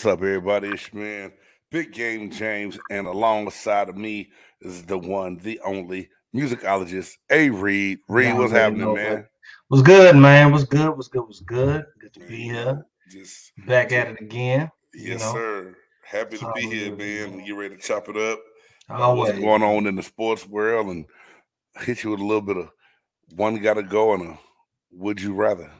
What's up, everybody? It's your man, Big Game James, and alongside of me is the one, the only musicologist, A Reed. Reed, what's happening, know man? What's good, man? What's good? What's good? What's good? Good to be here. Just Back at it again. yes, know. sir. Happy to be here, man. You ready to chop it up? about Always. what's going on in the sports world and hit you with a little bit of one got to go and a would you rather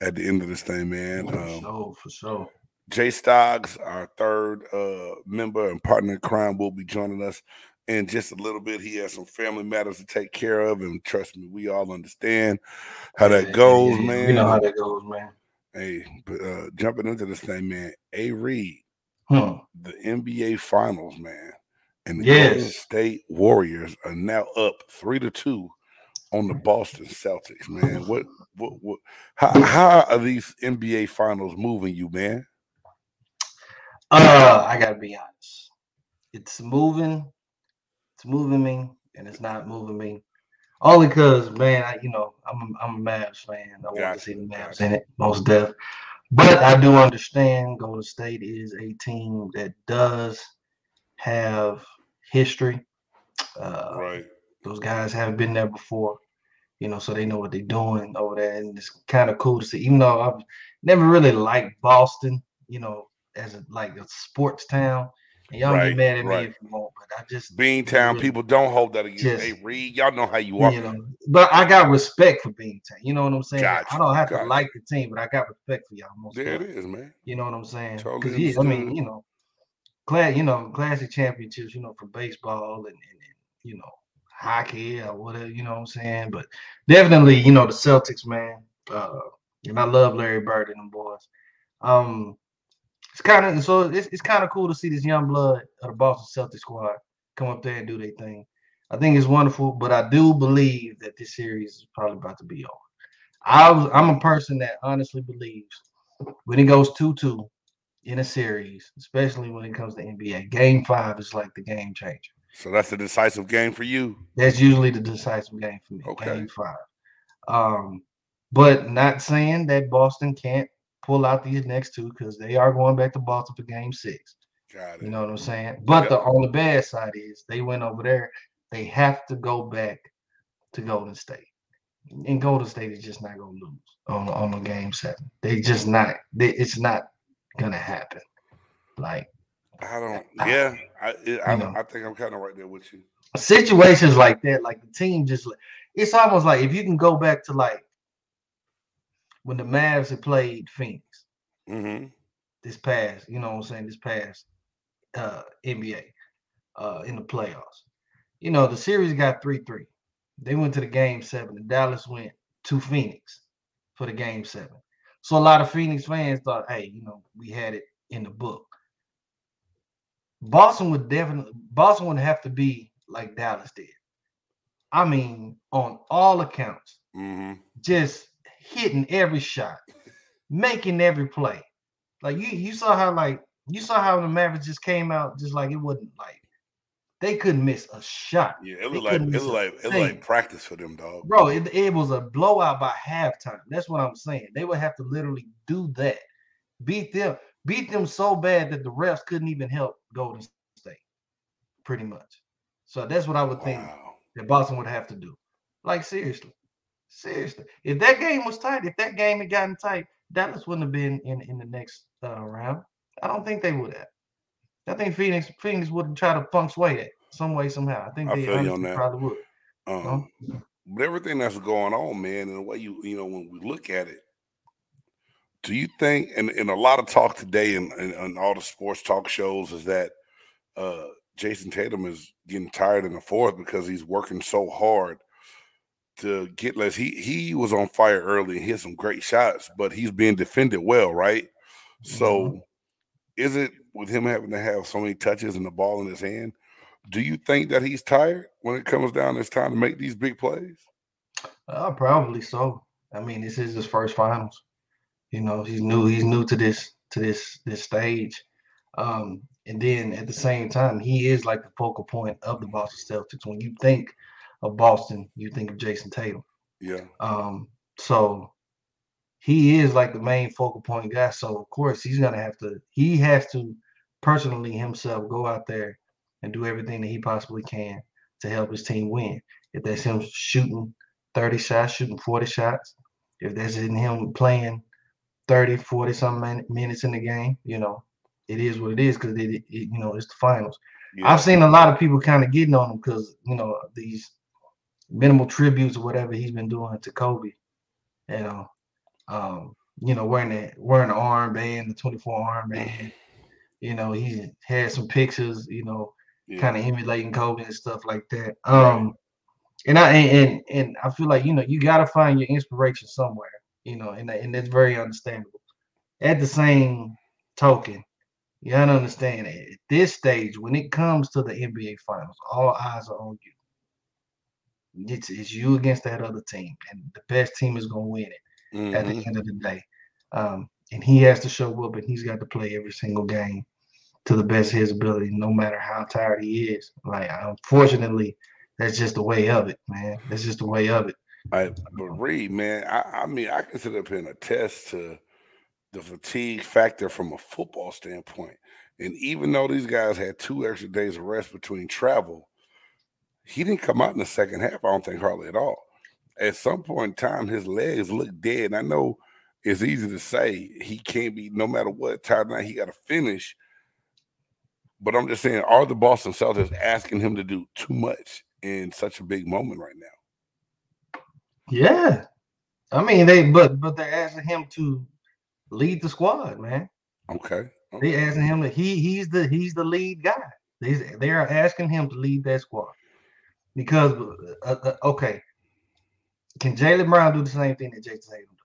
at the end of this thing, man. For Um, sure, for sure. Jay Stoggs, our third uh, member and partner in crime, will be joining us in just a little bit. He has some family matters to take care of, and trust me, we all understand how that goes, yeah, man. We know how that goes, man. Hey, but uh, jumping into this thing, man. A Reed, Hmm. the NBA Finals, man, and the Yes. Golden State Warriors are now up three to two on the Boston Celtics, man. What, what, what? How, how are these NBA Finals moving you, man? Uh, I gotta be honest. It's moving, it's moving me, and it's not moving me. Only because, man, I, you know, I'm a, I'm a Mavs fan. I want to see the Mavs gotcha. in it, most def. But I do understand Golden State is a team that does have history. Uh, Right. Those guys haven't been there before, you know, so they know what they're doing over there, and it's kind of cool to see. Even though I've never really liked Boston, you know, as a like a sports town, and y'all Right, get mad at me if you want, but I just, Beantown really- people don't hold that against Just- hey Reed. Y'all know how you are. you know, but I got respect for Beantown. You know what I'm saying? Gotcha, I don't have gotcha. to like the team, but I got respect for y'all. Most There it definitely. man. You know what I'm saying? Totally yeah, I mean, you know, class, you know, classic championships, you know, for baseball and, and, and you know, hockey or whatever, you know what I'm saying? But definitely, you know, the Celtics, man. Uh, and I love Larry Bird and them boys. Um, it's kind of so it's, it's kind of cool to see this young blood of the Boston Celtics squad come up there and do their thing. I think it's wonderful, but I do believe that this series is probably about to be over. I was I'm a person that honestly believes when it goes 2-2 in a series, especially when it comes to NBA, game five is like the game changer. So that's a decisive game for you. That's usually the decisive game for me. Okay. Game five. Um, but not saying that Boston can't pull out these next two because they are going back to Boston for game six. Got it. You know what I'm saying? But Yep. the on the bad side is they went over there. They have to go back to Golden State. And Golden State is just not gonna lose on on the game seven. They just not. They, it's not gonna happen. Like I don't. Yeah, I. It, I, You know. I think I'm kind of right there with you. situations like that, like the team just like it's almost like if you can go back to like when the Mavs had played Phoenix Mm-hmm. this past, you know what I'm saying, this past uh NBA uh in the playoffs. You know, the series got 3-3. They went to the game seven, and Dallas went to Phoenix for the game seven. So a lot of Phoenix fans thought, hey, you know, we had it in the book. Boston would definitely Boston would have to be like Dallas did. I mean, on all accounts, Mm-hmm. just hitting every shot, making every play. Like you, you saw how like you saw how the Mavericks just came out just like it wasn't like they couldn't miss a shot, Yeah, it They looked like it a like it thing. like practice for them, dog. bro. It, it was a blowout by halftime. That's what I'm saying. They would have to literally do that, beat them, beat them so bad that the refs couldn't even help Golden State, pretty much. So that's what I would think that Boston would have to do. Like seriously, seriously. If that game was tight, if that game had gotten tight, Dallas wouldn't have been in in the next uh, round. I don't think they would have. I think Phoenix Phoenix would try to funk sway that some way somehow. I think I they feel you on honestly that. probably would. Um, but everything that's going on, man, and the way you you know when we look at it, do you think? And, and a lot of talk today and in, in, all the sports talk shows is that uh, Jayson Tatum is getting tired in the fourth because he's working so hard to get less. He he was on fire early and hit some great shots, but he's being defended well, right? So, is it with him having to have so many touches and the ball in his hand? Do you think that he's tired when it comes down it's time to make these big plays? Uh, probably so. I mean, this is his first finals. You know, he's new. He's new to this to this this stage. Um, and then at the same time, he is like the focal point of the Boston Celtics. When you think of Boston, you think of Jayson Tatum. Yeah. Um, so he is like the main focal point guy. So of course he's gonna have to. He has to personally himself go out there and do everything that he possibly can to help his team win. If that's him shooting 30 shots, shooting 40 shots, if that's in him playing 30, 40 some minutes in the game, you know, it is what it is because it, it, you know, it's the finals. Yeah. I've seen a lot of people kind of getting on him because, you know, these minimal tributes or whatever he's been doing to Kobe, you know, um, you know, wearing the wearing the armband, the 24 armband. You know, he had some pictures, you know, yeah. kind of emulating Kobe and stuff like that. Um, and I and and I feel like you know you got to find your inspiration somewhere, you know, and and that's very understandable. At the same token, you gotta understand at this stage when it comes to the NBA Finals, all eyes are on you. It's it's you against that other team, and the best team is gonna win it mm-hmm. at the mm-hmm. end of the day. Um, and he has to show up, and he's got to play every single game to the best of his ability, no matter how tired he is. Like, unfortunately, that's just the way of it, man. That's just the way of it. I, but Reed, man, I, I mean, I can sit up here and attest to the fatigue factor from a football standpoint. And even though these guys had two extra days of rest between travel, he didn't come out in the second half, I don't think hardly at all. At some point in time, his legs looked dead. I know it's easy to say he can't be, no matter what time now, he got to finish. But I'm just saying, are the Boston Celtics asking him to do too much in such a big moment right now? Yeah. I mean, they but but they're asking him to lead the squad, man. Okay. okay. They asking him that he he's the he's the lead guy. They they are asking him to lead that squad because uh, uh, okay, can Jaylen Brown do the same thing that Jayson Tatum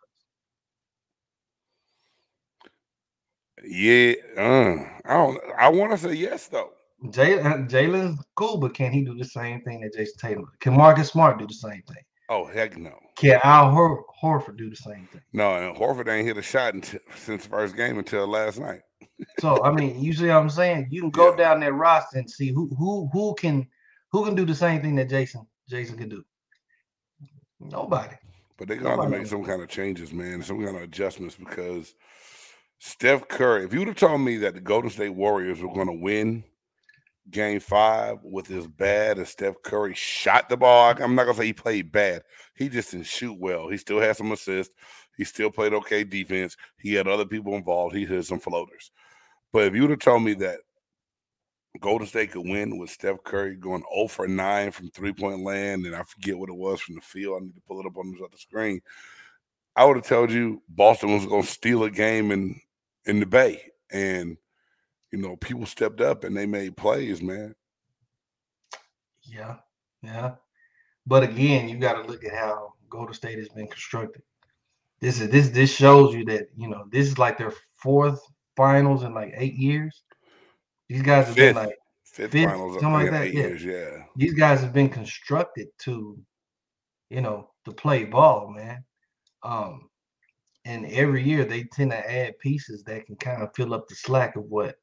does? Yeah, uh, I don't. I want to say yes though. Jay, uh, cool, but can he do the same thing that Jayson Tatum? Can Marcus Smart do the same thing? Oh heck no. Can Al Hor- Horford do the same thing? No, and Horford ain't hit a shot until, since first game until last night. so I mean, you see what I'm saying? You can go yeah. down that roster and see who who who can who can do the same thing that Jayson Jayson can do. Nobody. But they're gonna make some kind of changes, man, some kind of adjustments because Steph Curry, if you would have told me that the Golden State Warriors were going to win game five with as bad as Steph Curry shot the ball, I'm not going to say he played bad. He just didn't shoot well. He still had some assists. He still played okay defense. He had other people involved. He hit some floaters. But if you would have told me that Golden State could win with Steph Curry going 0 for 9 from three point land, and I forget what it was from the field. I need to pull it up on the screen. I would have told you Boston was going to steal a game in in the Bay, and you know people stepped up and they made plays, man. Yeah, yeah, but again, you got to look at how Golden State has been constructed. This is this this shows you that you know this is like their fourth finals in like eight years. These guys have fifth, been like fifth, fifth finals something like that. Yeah. Years, yeah, these guys have been constructed to, you know, to play ball, man. Um, and every year they tend to add pieces that can kind of fill up the slack of what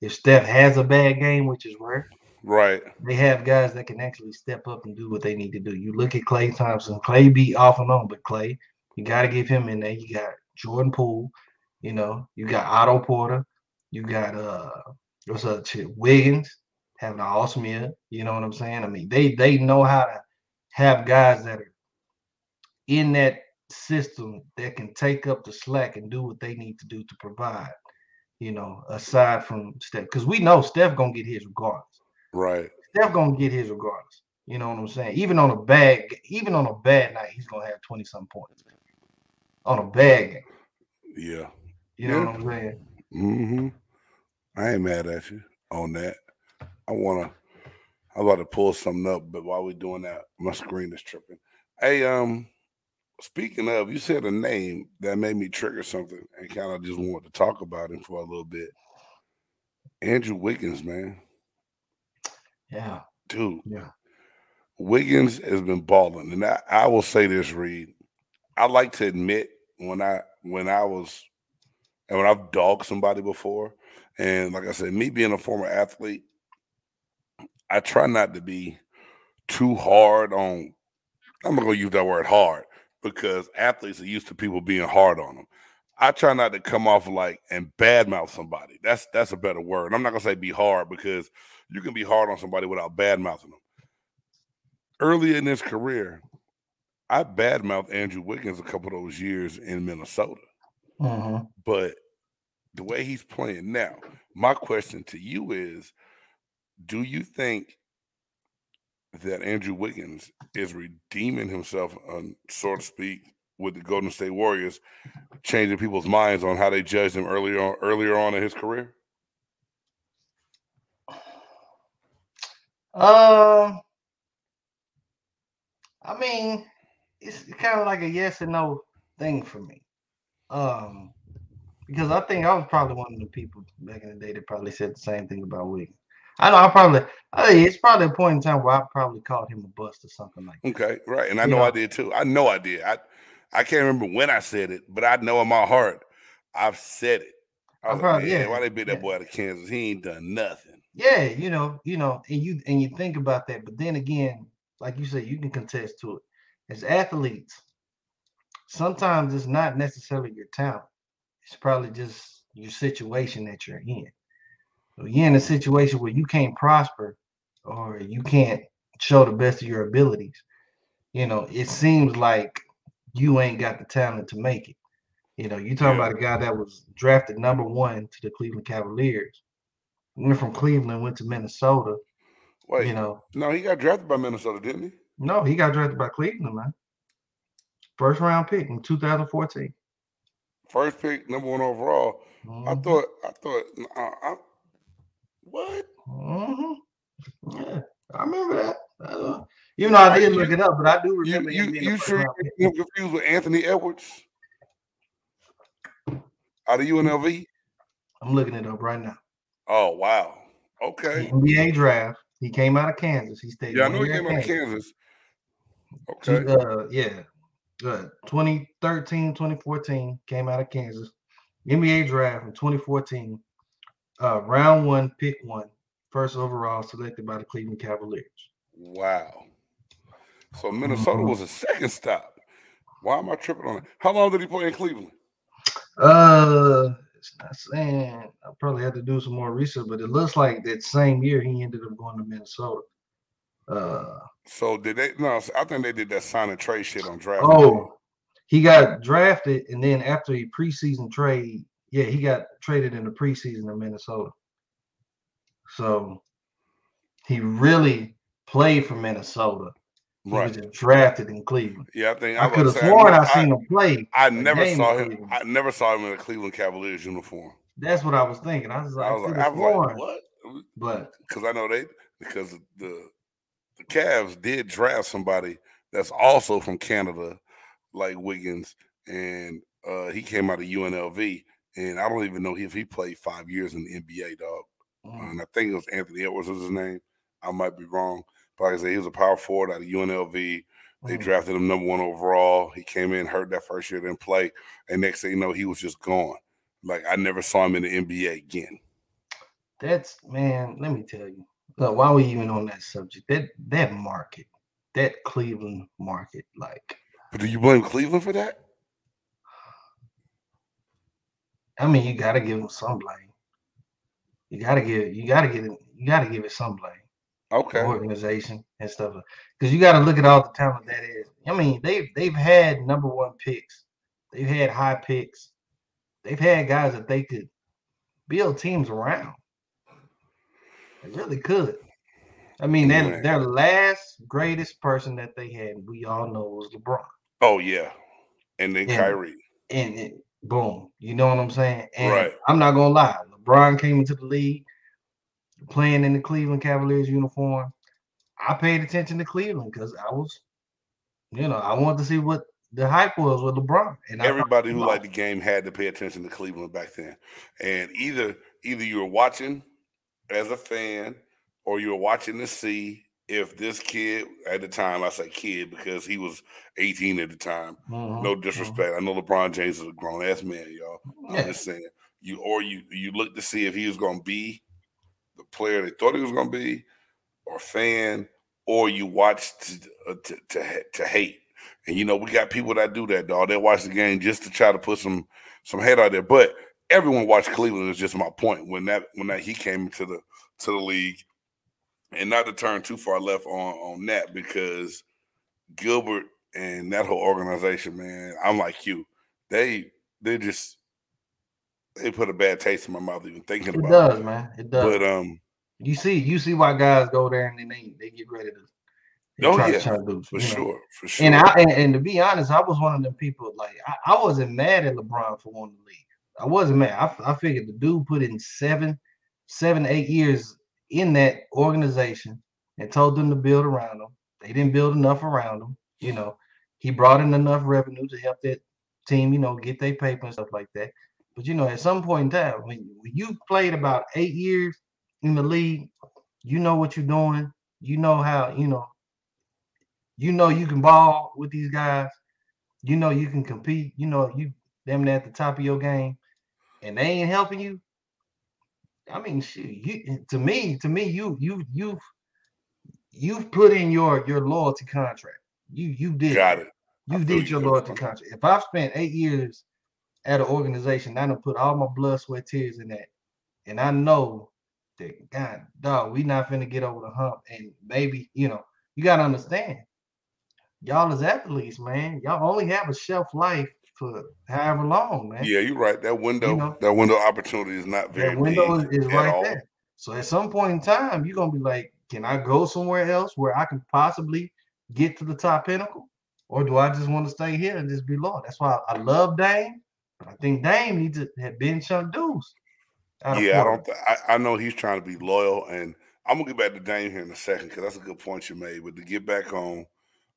if Steph has a bad game, which is rare. Right. They have guys that can actually step up and do what they need to do. You look at Klay Thompson. Klay be off and on, but Klay, you got to give him in there. You got Jordan Poole, you know, you got Otto Porter, you got uh what's up, Chip Wiggins having an awesome year. You know what I'm saying? I mean, they they know how to have guys that are in that system that can take up the slack and do what they need to do to provide. You know, aside from Steph, because we know Steph gonna get his regardless. Right. Steph gonna get his regardless. You know what I'm saying? Even on a bad, even on a bad night, he's gonna have twenty some points. On a bad game. Yeah. You know yeah. what I'm saying? Mm-hmm. I ain't mad at you on that. I wanna I'm about to pull something up, but while we're doing that, my screen is tripping. Hey, um, Speaking of, you said a name that made me trigger something and kind of just wanted to talk about him for a little bit. Andrew Wiggins, man. Yeah. Dude. Yeah. Wiggins has been balling. And I, I will say this, Reed. I like to admit when I when I was and when I've dogged somebody before, and like I said, me being a former athlete, I try not to be too hard on I'm not gonna use that word hard, because athletes are used to people being hard on them. I try not to come off like and badmouth somebody. That's that's a better word. I'm not gonna say be hard because you can be hard on somebody without badmouthing them. Early in his career, I badmouthed Andrew Wiggins a couple of those years in Minnesota. Mhm. But the way he's playing now, my question to you is do you think that Andrew Wiggins is redeeming himself, um, so to speak, with the Golden State Warriors, changing people's minds on how they judged him earlier on earlier on in his career? Um, I mean, it's kind of like a yes and no thing for me. Um, because I think I was probably one of the people back in the day that probably said the same thing about Wiggins. I know I probably, I it's probably a point in time where I probably called him a bust or something like that. Okay, right. And I know know- I did too. I know I did. I I can't remember when I said it, but I know in my heart I've said it. I I probably- like, yeah, why they beat that yeah. boy out of Kansas? He ain't done nothing. Yeah, you know, you know, and you and you think about that, but then again, like you said, you can contest to it. As athletes, sometimes it's not necessarily your talent. It's probably just your situation that you're in. So you're in a situation where you can't prosper or you can't show the best of your abilities. You know, it seems like you ain't got the talent to make it. You know, you talking Yeah. about a guy that was drafted number one to the Cleveland Cavaliers went from Cleveland, went to Minnesota. Wait, You know, no, he got drafted by Minnesota, didn't he? no, he got drafted by Cleveland, man. First round pick in 2014. First pick, number one overall. I Mhm, thought, I thought, uh, I, what? mhm. Yeah, I remember that. I even though I did you- look it up, but I do You, remember you, being you sure you confused with Anthony Edwards out of UNLV? I'm looking it up right now. Oh wow, okay. NBA draft. He came out of Kansas. He stayed. Yeah, I know he came out of Kansas. Okay, Uh, yeah. Uh, 2013, 2014 came out of Kansas. NBA draft in 2014. Uh, round one, pick one, first overall, selected by the Cleveland Cavaliers. wow. So Minnesota Mhm. was a second stop. Why am I tripping on it? How long did he play in Cleveland? Uh, it's not saying. I probably had to do some more research, but it looks like that same year he ended up going to Minnesota. Uh, So did they? No, I think they did that sign and trade shit on draft. oh, he got drafted, and then after a preseason trade, yeah, he got traded in the preseason in Minnesota. So he really played for Minnesota. He was right. just drafted in Cleveland. Yeah, I think I was could have sworn I I, seen him play. I never saw him. I never saw him in a Cleveland Cavaliers uniform. That's what I was thinking. I was like, I was like, I was like, what? but Because I know they because the the Cavs did draft somebody that's also from Canada, like Wiggins, and uh, he came out of UNLV, and I don't even know if he played five years in the NBA, dog. mm, And I think it was Anthony Edwards was his name. I might be wrong, but like I said, he was a power forward out of UNLV. They mm. drafted him number one overall. He came in, hurt that first year, didn't play, and next thing you know, he was just gone. Like I never saw him in the NBA again. That's man. Let me tell you. Look, while we even on that subject, that that market, that Cleveland market, like But do you blame Cleveland for that? I mean, you gotta give them some blame. You gotta give, you gotta give it, you gotta give it some blame. Okay. organization and stuff, because you gotta look at all the talent that is. I mean, they've they've had number one picks, they've had high picks, they've had guys that they could build teams around. They really could. I mean, their their last greatest person that they had, we all know, was LeBron. Oh yeah, and then Yeah. Kyrie. and it, boom, you know what I'm saying? And Right. I'm not gonna lie, LeBron came into the league playing in the Cleveland Cavaliers uniform. I paid attention to Cleveland because I was, you know, I wanted to see what the hype was with LeBron. And I Everybody who liked the game had to pay attention to Cleveland back then, and either either you were watching as a fan or you were watching to see if this kid at the time I say kid because he was 18 at the time. Mhm, No mhm. disrespect. I know LeBron James is a grown ass man, y'all. I'm Yeah. just saying you or you you look to see if he was going to be the player they thought he was going to be, or fan, or you watched to, uh, to to to hate. And you know, we got people that do that, dog. They watch the game just to try to put some some head out there. But everyone watched Cleveland is just my point. When that when that he came to the to the league, and not to turn too far left on on that because Gilbert and that whole organization, man, I'm like you. They they just they put a bad taste in my mouth even thinking It about does, it. Does, man. It does. But um, you see, you see why guys go there and then they, they get ready to they Oh, try yeah, to try to do for you know. sure, for sure. And I and, and to be honest, I was one of them people like I, I wasn't mad at LeBron for wanting to leave. I wasn't mad. I, I figured the dude put in seven, seven, eight years in that organization and told them to build around him. They didn't build enough around him. You know, he brought in enough revenue to help that team, you know, get their paper and stuff like that. But you know, at some point in time, when, when you played about eight years in the league, you know what you're doing. You know how, you know, you know you can ball with these guys. You know you can compete. You know you them at the top of your game, and they ain't helping you. I mean, shoot, you to me, to me, you you you've you've put in your your loyalty contract. You you did got it. You feel did your Coach. loyalty contract. If I've spent eight years at an organization, I done put all my blood, sweat, tears in that, and I know that God, dog, we not finna get over the hump. And maybe you know, you gotta understand, y'all as athletes, man, y'all only have a shelf life for however long, man. Yeah, you're right. That window, know, that window opportunity is not very that window is, big is at right all. there. So at some point in time, you're gonna be like, can I go somewhere else where I can possibly get to the top pinnacle? Or do I just want to stay here and just be loyal? That's why I love Dame, but I think Dame needs to have been chunk dues. Yeah, I don't. Th- I, I know he's trying to be loyal, and I'm gonna get back to Dame here in a second because that's a good point you made. But to get back on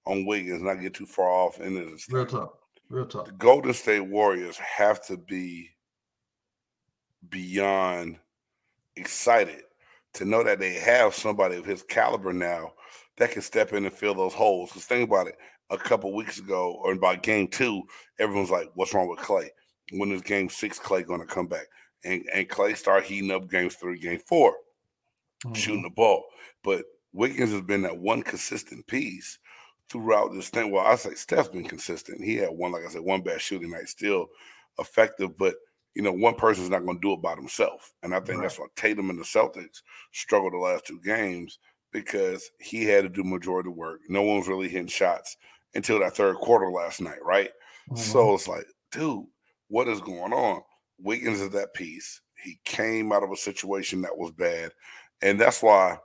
on Wiggins, not get too far off into this. Real talk. Real talk. The Golden State Warriors have to be beyond excited to know that they have somebody of his caliber now that can step in and fill those holes. Because think about it, a couple weeks ago, or about game two, everyone's like, "What's wrong with Klay? When is game six Klay going to come back?" And and Klay start heating up games three, game 4 shooting Mhm. the ball. But Wiggins has been that one consistent piece throughout this thing. Well, I say Steph's been consistent. He had one, like I said, one bad shooting night, still effective, but you know, one person's not going to do it by themselves. And I think that's why Tatum and the Celtics struggled the last two games because he had to do majority of the work. No one was really hitting shots until that third quarter last night, right? Mhm. So it's like, dude, what is going on? Wiggins is that piece. He came out of a situation that was bad. And that's why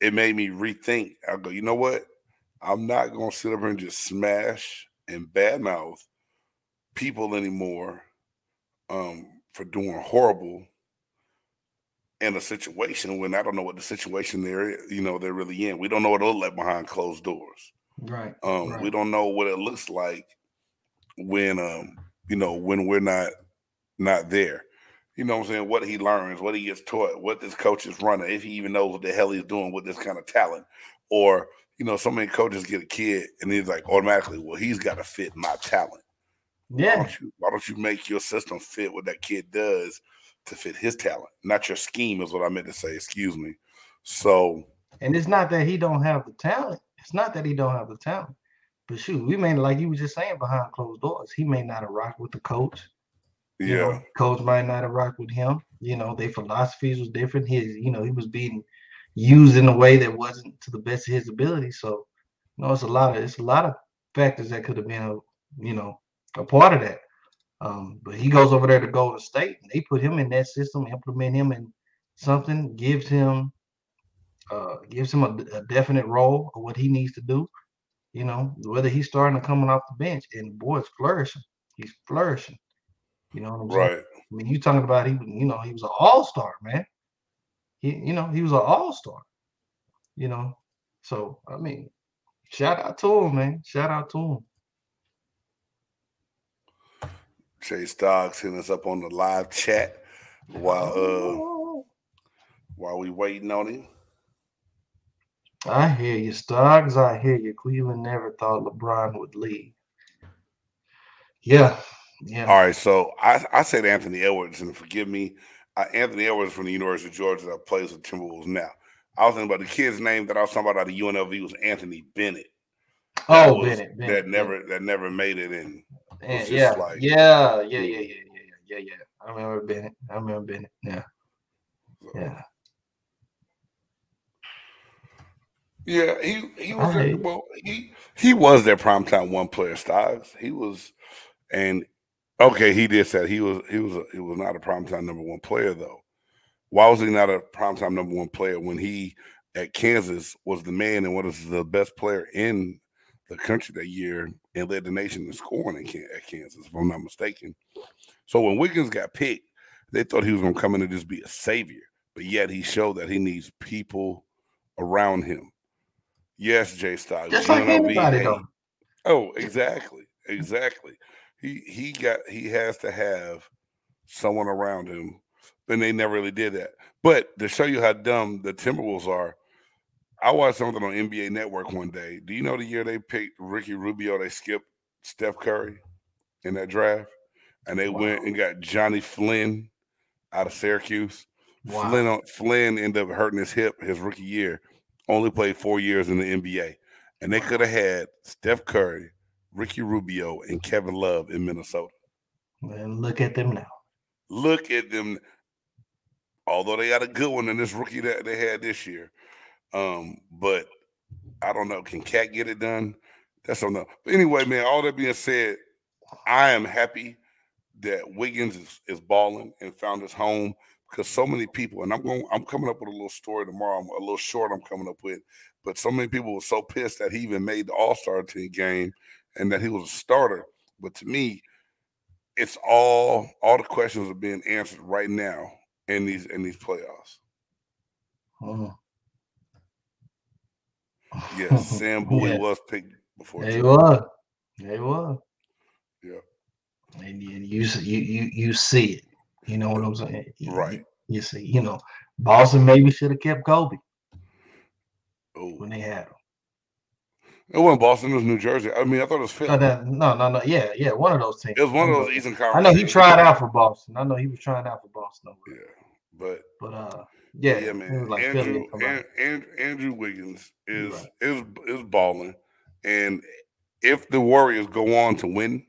it made me rethink. I go, you know what? I'm not going to sit up here and just smash and badmouth people anymore um, for doing horrible in a situation when I don't know what the situation they're, you know, they're really in. We don't know what it look like behind closed doors. Right. Um, Right. We don't know what it looks like when, um, you know, when we're not not there. You know what I'm saying? What he learns, what he gets taught, what this coach is running, if he even knows what the hell he's doing with this kind of talent. Or, you know, so many coaches get a kid and he's like automatically, well, he's got to fit my talent. Why Yeah. don't you why don't you make your system fit what that kid does to fit his talent? Not your scheme is what I meant to say, excuse me. So And it's not that he don't have the talent. It's not that he don't have the talent. But shoot, we may like you were just saying behind closed doors. He may not have rocked with the coach. You yeah. know, coach might not have rocked with him. You know, their philosophies was different. His, you know, he was being used in a way that wasn't to the best of his ability. So, you know, it's a lot of it's a lot of factors that could have been a you know a part of that. Um, but he goes over there to Golden State, and they put him in that system, implement him in something, gives him uh gives him a, a definite role of what he needs to do. You know, whether he's starting or coming off the bench, and boy is flourishing. He's flourishing. You know what I'm saying? Right. I mean, you talking about he, was- you know, he was an all star, man. He, you know, he was an all star. You know, so I mean, shout out to him, man. Shout out to him. Jay Stoggs hitting us up on the live chat while uh while we waiting on him. I hear you, Stoggs. I hear you. Cleveland never thought LeBron would leave. Yeah, yeah. All right, so I, I said Anthony Edwards, and forgive me, uh, Anthony Edwards from the University of Georgia that plays with Timberwolves now. I was thinking about the kid's name that I was talking about out of UNLV was Anthony Bennett. Oh, was, Bennett, Bennett, that never Bennett. that never made it in. Yeah, like, yeah, yeah, yeah, yeah, yeah, yeah, yeah. I remember Bennett. I remember Bennett. Yeah, yeah. Yeah, he he was their, well he he was their primetime one player styles. He was and okay, he did say he was he was he was not a primetime number one player though. Why was he not a primetime number one player when he at Kansas was the man and was the best player in the country that year and led the nation in scoring at Kansas, if I'm not mistaken. So when Wiggins got picked, they thought he was going to come in and just be a savior, but yet he showed that he needs people around him. Yes, Jay Styles. Just like anybody, though. Oh, exactly, exactly. He he got he has to have someone around him, and they never really did that. But to show you how dumb the Timberwolves are, I watched something on NBA Network one day. Do you know the year they picked Ricky Rubio? They skipped Steph Curry in that draft, and they wow. went and got Johnny Flynn out of Syracuse. Wow. Flynn Flynn ended up hurting his hip his rookie year. Only played four years in the NBA, and they could have had Steph Curry, Ricky Rubio, and Kevin Love in Minnesota. And look at them now. Look at them. Although they got a good one in this rookie that they had this year, um, but I don't know. Can Cat get it done? That's on the. But anyway, man. All that being said, I am happy that Wiggins is, is balling and found his home because so many people, and I'm going, I'm coming up with a little story tomorrow. I'm a little short. I'm coming up with, but so many people were so pissed that he even made the All Star team game and that he was a starter. But to me, it's all all the questions are being answered right now in these in these playoffs. Oh. Yes, Sam Bowie yeah. was picked before. He was. He was. Yeah. And you, you you you see it. You know what I'm saying? Right. You, you see, you know, Boston maybe should have kept Kobe Ooh. when they had him. It wasn't Boston. It was New Jersey. I mean, I thought it was Philly. No, that, no, no, no. Yeah, yeah. One of those teams. It was one of those Eastern Conference. I know he tried out for Boston. I know he was trying out for Boston. Yeah, but but uh, yeah, yeah, man. Like Andrew, Andrew, Andrew Wiggins is right. is is balling, and if the Warriors go on to win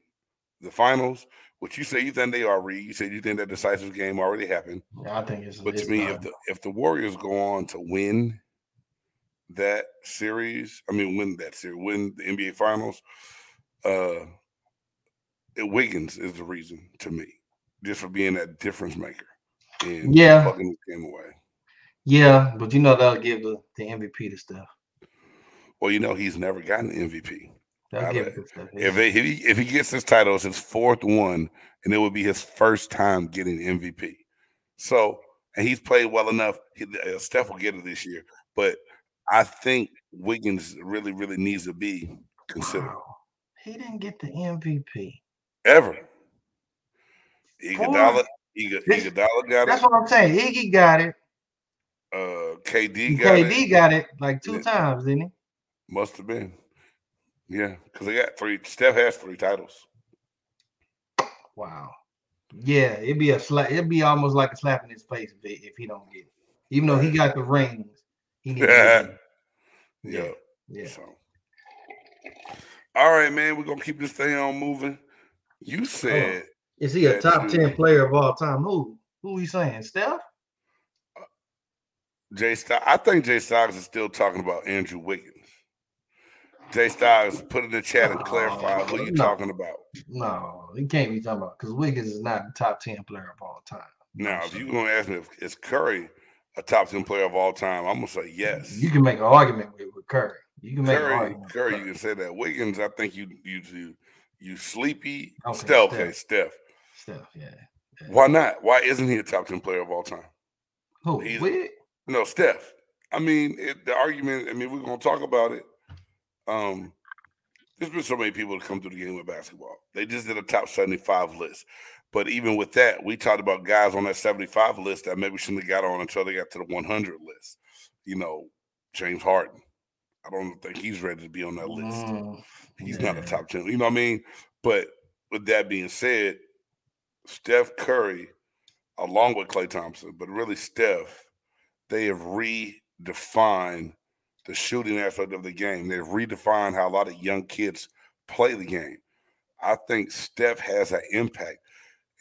the finals, which you say you think they are, Reed, you said you think that decisive game already happened. Yeah, I think it's. But it's to me, if the if the Warriors go on to win that series, I mean, win that series, win the NBA Finals, uh, it, Wiggins is the reason to me, just for being that difference maker and yeah, fucking game away. Yeah, but you know that'll give the, the MVP to Steph. Well, you know he's never gotten the MVP. If, if he if he gets this title, it's his fourth one, and it would be his first time getting MVP. So, and he's played well enough. He, uh, Steph will get it this year, but I think Wiggins really, really needs to be considered. Wow. He didn't get the MVP ever. Iguodala, Iguodala got it. That's what I'm saying. Iggy got it. Uh, KD got KD it. KD got it like two yeah. times, didn't he? Must have been. Yeah, because they got three. Steph has three titles. Wow. Yeah, it'd be a slap. It'd be almost like a slap in his face if, if he don't get it. Even though he got the rings, he yeah. yeah. Yeah. So. All right, man. We're gonna keep this thing on moving. You said, is he a top ten player of all time? Who? Who are you saying? Steph? Uh, Jay Styles. I think Jay Styles is still talking about Andrew Wiggins. Jay Styles, put in the chat and clarify oh, who you no. talking about. No, he can't be talking about because Wiggins is not the top ten player of all time. Now, if you're gonna ask me if is Curry a top ten player of all time, I'm gonna say yes. You can make an argument with, with Curry. You can make Curry, an argument. Curry, you can say that. Wiggins, I think you you you you sleepy. Okay, Steph, okay, Steph. Steph, yeah, yeah. Why not? Why isn't he a top ten player of all time? Who? He's, Wig? No, Steph. I mean, it, the argument. I mean, we're gonna talk about it. Um, there's been so many people to come through the game with basketball. They just did a top 75 list. But even with that, we talked about guys on that 75 list that maybe shouldn't have got on until they got to the 100 list. You know, James Harden. I don't think he's ready to be on that list. Oh, he's not a top 10. You know what I mean? But with that being said, Steph Curry, along with Klay Thompson, but really Steph, they have redefined the shooting aspect of the game. They've redefined how a lot of young kids play the game. I think Steph has an impact.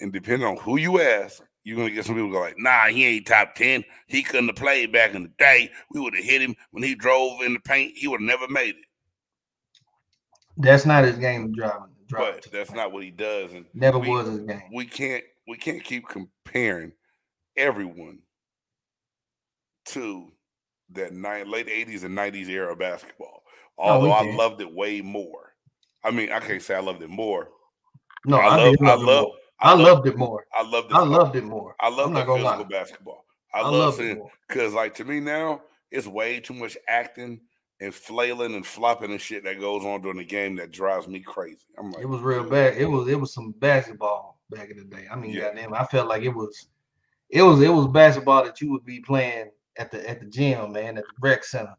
And depending on who you ask, you're gonna get some people go like, nah, he ain't top 10. He couldn't have played back in the day. We would have hit him when he drove in the paint. He would have never made it. That's not his game driving. driving But that's not what he does. And never we- was his game. we can't we can't keep comparing everyone to that nine, late 80s and 90s era basketball. No, Although I loved it way more. I mean, I can't say I loved it more. No, I I, love I love, it more. I loved it more. I love the I loved it more. I love the physical lie. basketball. I, I love loved it because like to me now, it's way too much acting and flailing and flopping and shit that goes on during the game that drives me crazy. I'm like, It was real bad. It was it was some basketball back in the day. I mean, Yeah. goddamn, I felt like it was it was it was basketball that you would be playing at the at the gym, man, at the rec center.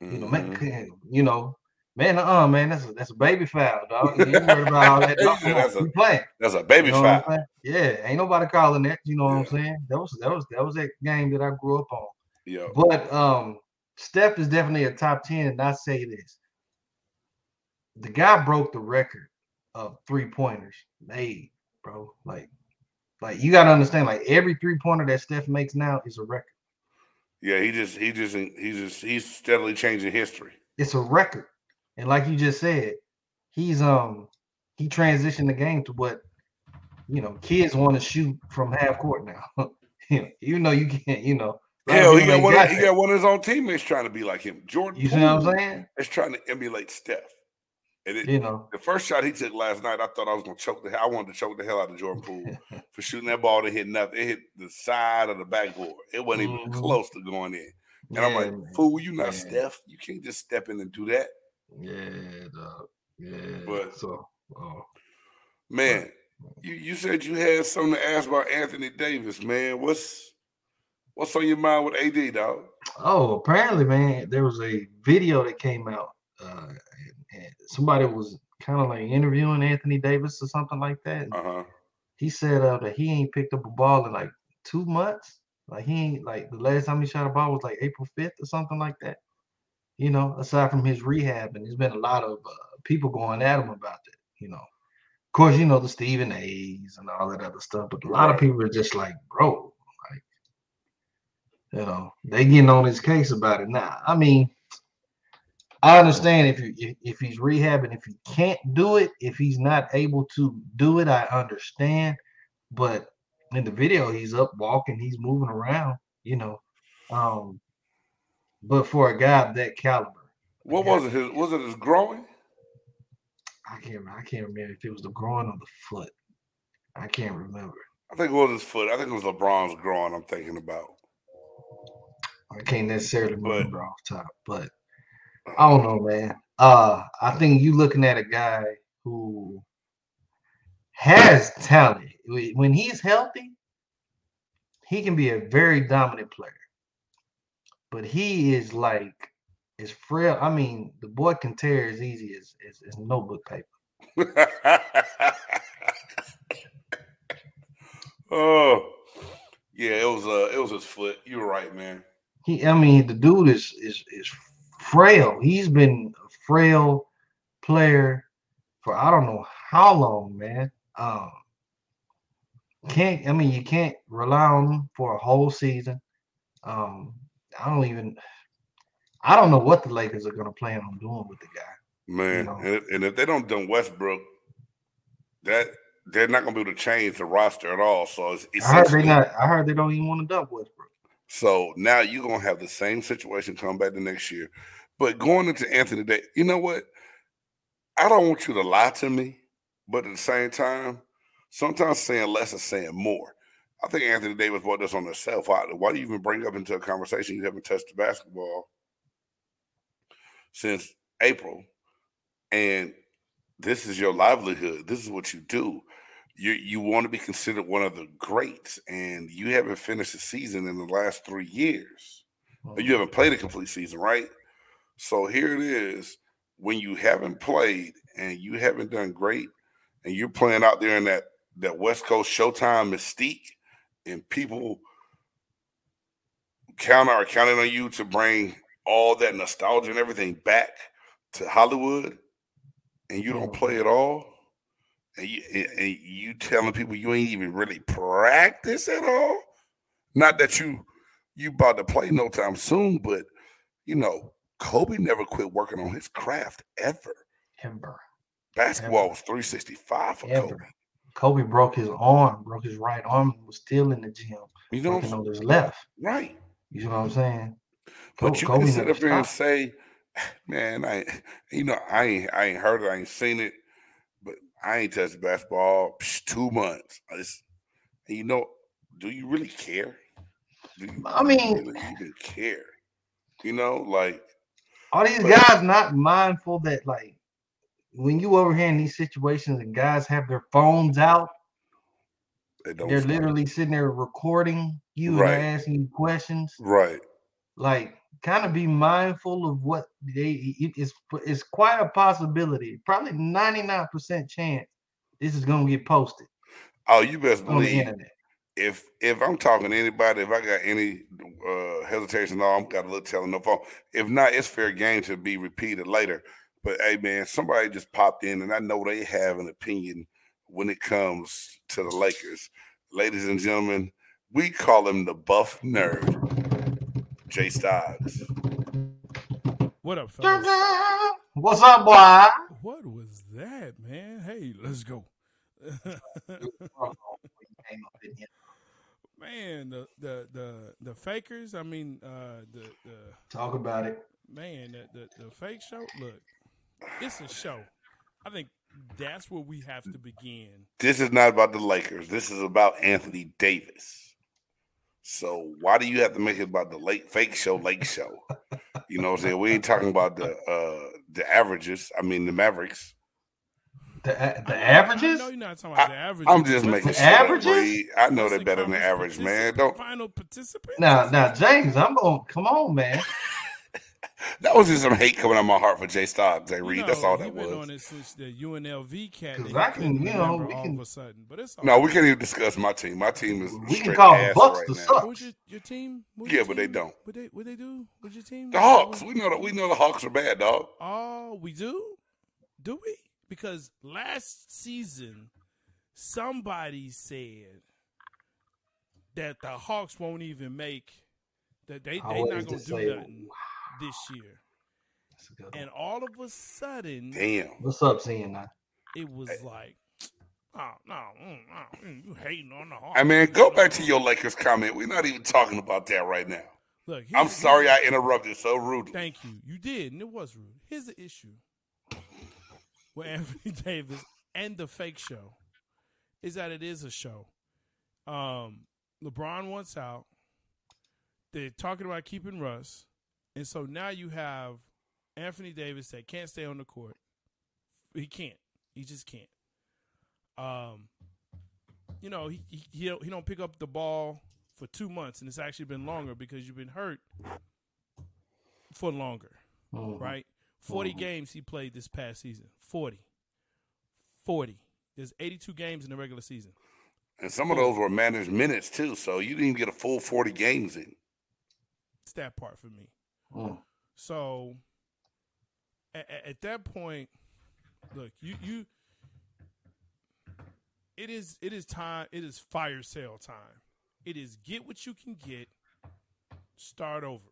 You know, man, mhm. couldn't- you know, man, uh, man, that's a that's a baby foul, dog. You worried about all that. Dog. said Come on, that's a playing. That's a baby You know foul. Yeah, ain't nobody calling that. You know what I'm saying? That was that was that was that game that I grew up on. Yeah. But um, Steph is definitely a top 10. And I say this. The guy broke the record of three pointers made, bro. Like, like you gotta understand, like every three pointer that Steph makes now is a record. Yeah, he just he just he's just he's steadily changing history. It's a record. And like you just said, he's um he transitioned the game to what you know kids want to shoot from half court now. you know, you can't, you know. a lot of Hell, he got one. got Of, he got one of his own teammates trying to be like him. Jordan. You see what I'm saying? Is trying to emulate Steph. And it, You know. the first shot he took last night, I thought I was gonna choke the hell. I wanted to choke the hell out of Jordan Poole for shooting that ball to hit nothing. It hit the side of the backboard. It wasn't even Mhm. close to going in. And I'm like, fool, you not. Steph. You can't just step in and do that. Yeah, dog. Yeah. But- so, oh, Man, you, you said you had something to ask about Anthony Davis, man. What's what's on your mind with AD, dog? oh, apparently, man, there was a video that came out. Uh, somebody was kind of like interviewing Anthony Davis or something like that. Uh-huh. He said uh, that he ain't picked up a ball in like two months. Like he ain't like the last time he shot a ball was like April 5th or something like that. You know, aside from his rehab, and there's been a lot of uh, people going at him about that. You know, of course, you know the Stephen A's and all that other stuff, but a lot of people are just like, bro, like, you know, they getting on his case about it. Now, I mean, I understand if you if, if he's rehabbing, if he can't do it, if he's not able to do it, I understand. But in the video, he's up walking, he's moving around, you know. Um, but for a guy of that caliber, What was it? His was it his groin? I can't I can't remember if it was the groin or the foot. I can't remember. I think it was his foot. I think it was LeBron's groin. I'm thinking about. I can't necessarily But- remember off top, but I don't know, man. Uh, I think you looking at a guy who has talent. When he's healthy, he can be a very dominant player. But he is like is frail. I mean, the boy can tear as easy as as, as notebook paper. oh, yeah. It was uh, it was his foot. You're right, man. He, I mean, the dude is is is frail. He's been a frail player for I don't know how long, man. Um, can't I mean you can't rely on him for a whole season. Um, I don't even I don't know what the Lakers are gonna plan on doing with the guy. Man, know. and, and if they don't done Westbrook, that they're not gonna be able to change the roster at all. So it's I heard they not. I heard they don't even want to dump Westbrook. So now you're gonna have the same situation come back the next year. But going into Anthony Day, you know what? I don't want you to lie to me, but at the same time, sometimes saying less is saying more. I think Anthony Davis brought this on himself. Why, why do you even bring up into a conversation you haven't touched the basketball since April? And this is your livelihood. This is what you do. You you want to be considered one of the greats, and you haven't finished the season in the last three years. You haven't played a complete season, right? So here it is. When you haven't played and you haven't done great, and you're playing out there in that that West Coast Showtime mystique, and people count are counting on you to bring all that nostalgia and everything back to Hollywood, and you don't play Mhm. at all, and you and you telling people you ain't even really practice at all. Not that you you about to play no time soon, but you know Kobe never quit working on his craft ever. Ever. Basketball was 365 for Ever. Kobe. Kobe broke his arm, broke his right arm, and was still in the gym You know, what working on his left. right? You know what I'm saying? But Ko- you Kobe can sit up there and say, "Man, I, you know, I ain't, I ain't heard it, I ain't seen it, but I ain't touched basketball psh, two months." I just, you know, do you really care? Do you I mean- really even care? You know, like all these But- guys not mindful that like when you over here in these situations and guys have their phones out, they don't. they're stop. literally sitting there recording you and Right. they're asking you questions. right. Like, kind of be mindful of what they. It, it's it's quite a possibility, probably ninety nine percent chance this is gonna get posted Oh, you best the believe if if I'm talking to anybody, if I got any uh hesitation, no, I'm got a little telling no phone. If not, it's fair game to be repeated later. But hey, man, somebody just popped in, and I know they have an opinion when it comes to the Lakers. Ladies and gentlemen, we call him the buff nerd, Jay Stoggs. What up, fellas? What's up, boy? What was that, man? Hey, let's go. man, the, the the the fakers. I mean, uh, the the Talk about it. man, the, the the fake show. Look, it's a show. I think that's where we have to begin. This is not about the Lakers. This is about Anthony Davis. So why do you have to make it about the late fake show, lake show? You know what I'm saying? We ain't talking about the uh the averages. I mean the Mavericks. The the averages. I know you're not talking about the averages. I'm just making the sure. that averages? we- I know they're better than the average, man. Don't final participant. Now, now, James, I'm going. Come on, man. that was just some hate coming out of my heart for Jay Stoggs, Jay You Reed. know, That's all that been on was. it since the UNLV cat. 'Cause that I can, you know, remember we all of a sudden. But it's all No, we can't even discuss my team. My team is We can call the ass Bucks right the now. suck. What's your, your team? What's Yeah, your but they don't. What they what they do? What's your team? The Hawks. We know that we know the Hawks are bad, dog. Oh, we do? Do we? Because last season, somebody said that the Hawks won't even make that they they not gonna just do say, nothing this year. That's a good one. And all of a sudden, Damn. What's up, seeing that? it was like, oh no, mm, no, mm, you hating on the Hawks. I mean, go back to your Lakers comment. We're not even talking about that right now. Look, I'm here's- sorry here's- I interrupted so rudely. Thank you. You did, and it was rude. Here's the issue with Anthony Davis and the fake show is that it is a show. Um, LeBron wants out. They're talking about keeping Russ, and so now you have Anthony Davis that can't stay on the court. He can't. He just can't. Um, you know, he he he don't, he don't pick up the ball for two months, and it's actually been longer because you've been hurt for longer Mhm. right? 40 Mhm. games he played this past season. 40. 40. There's 82 games in the regular season. And some of those were managed minutes too, so you didn't even get a full 40 games in. It's that part for me. Mm. So at, at that point, look, you you it is it is time it is fire sale time. It is get what you can get, start over.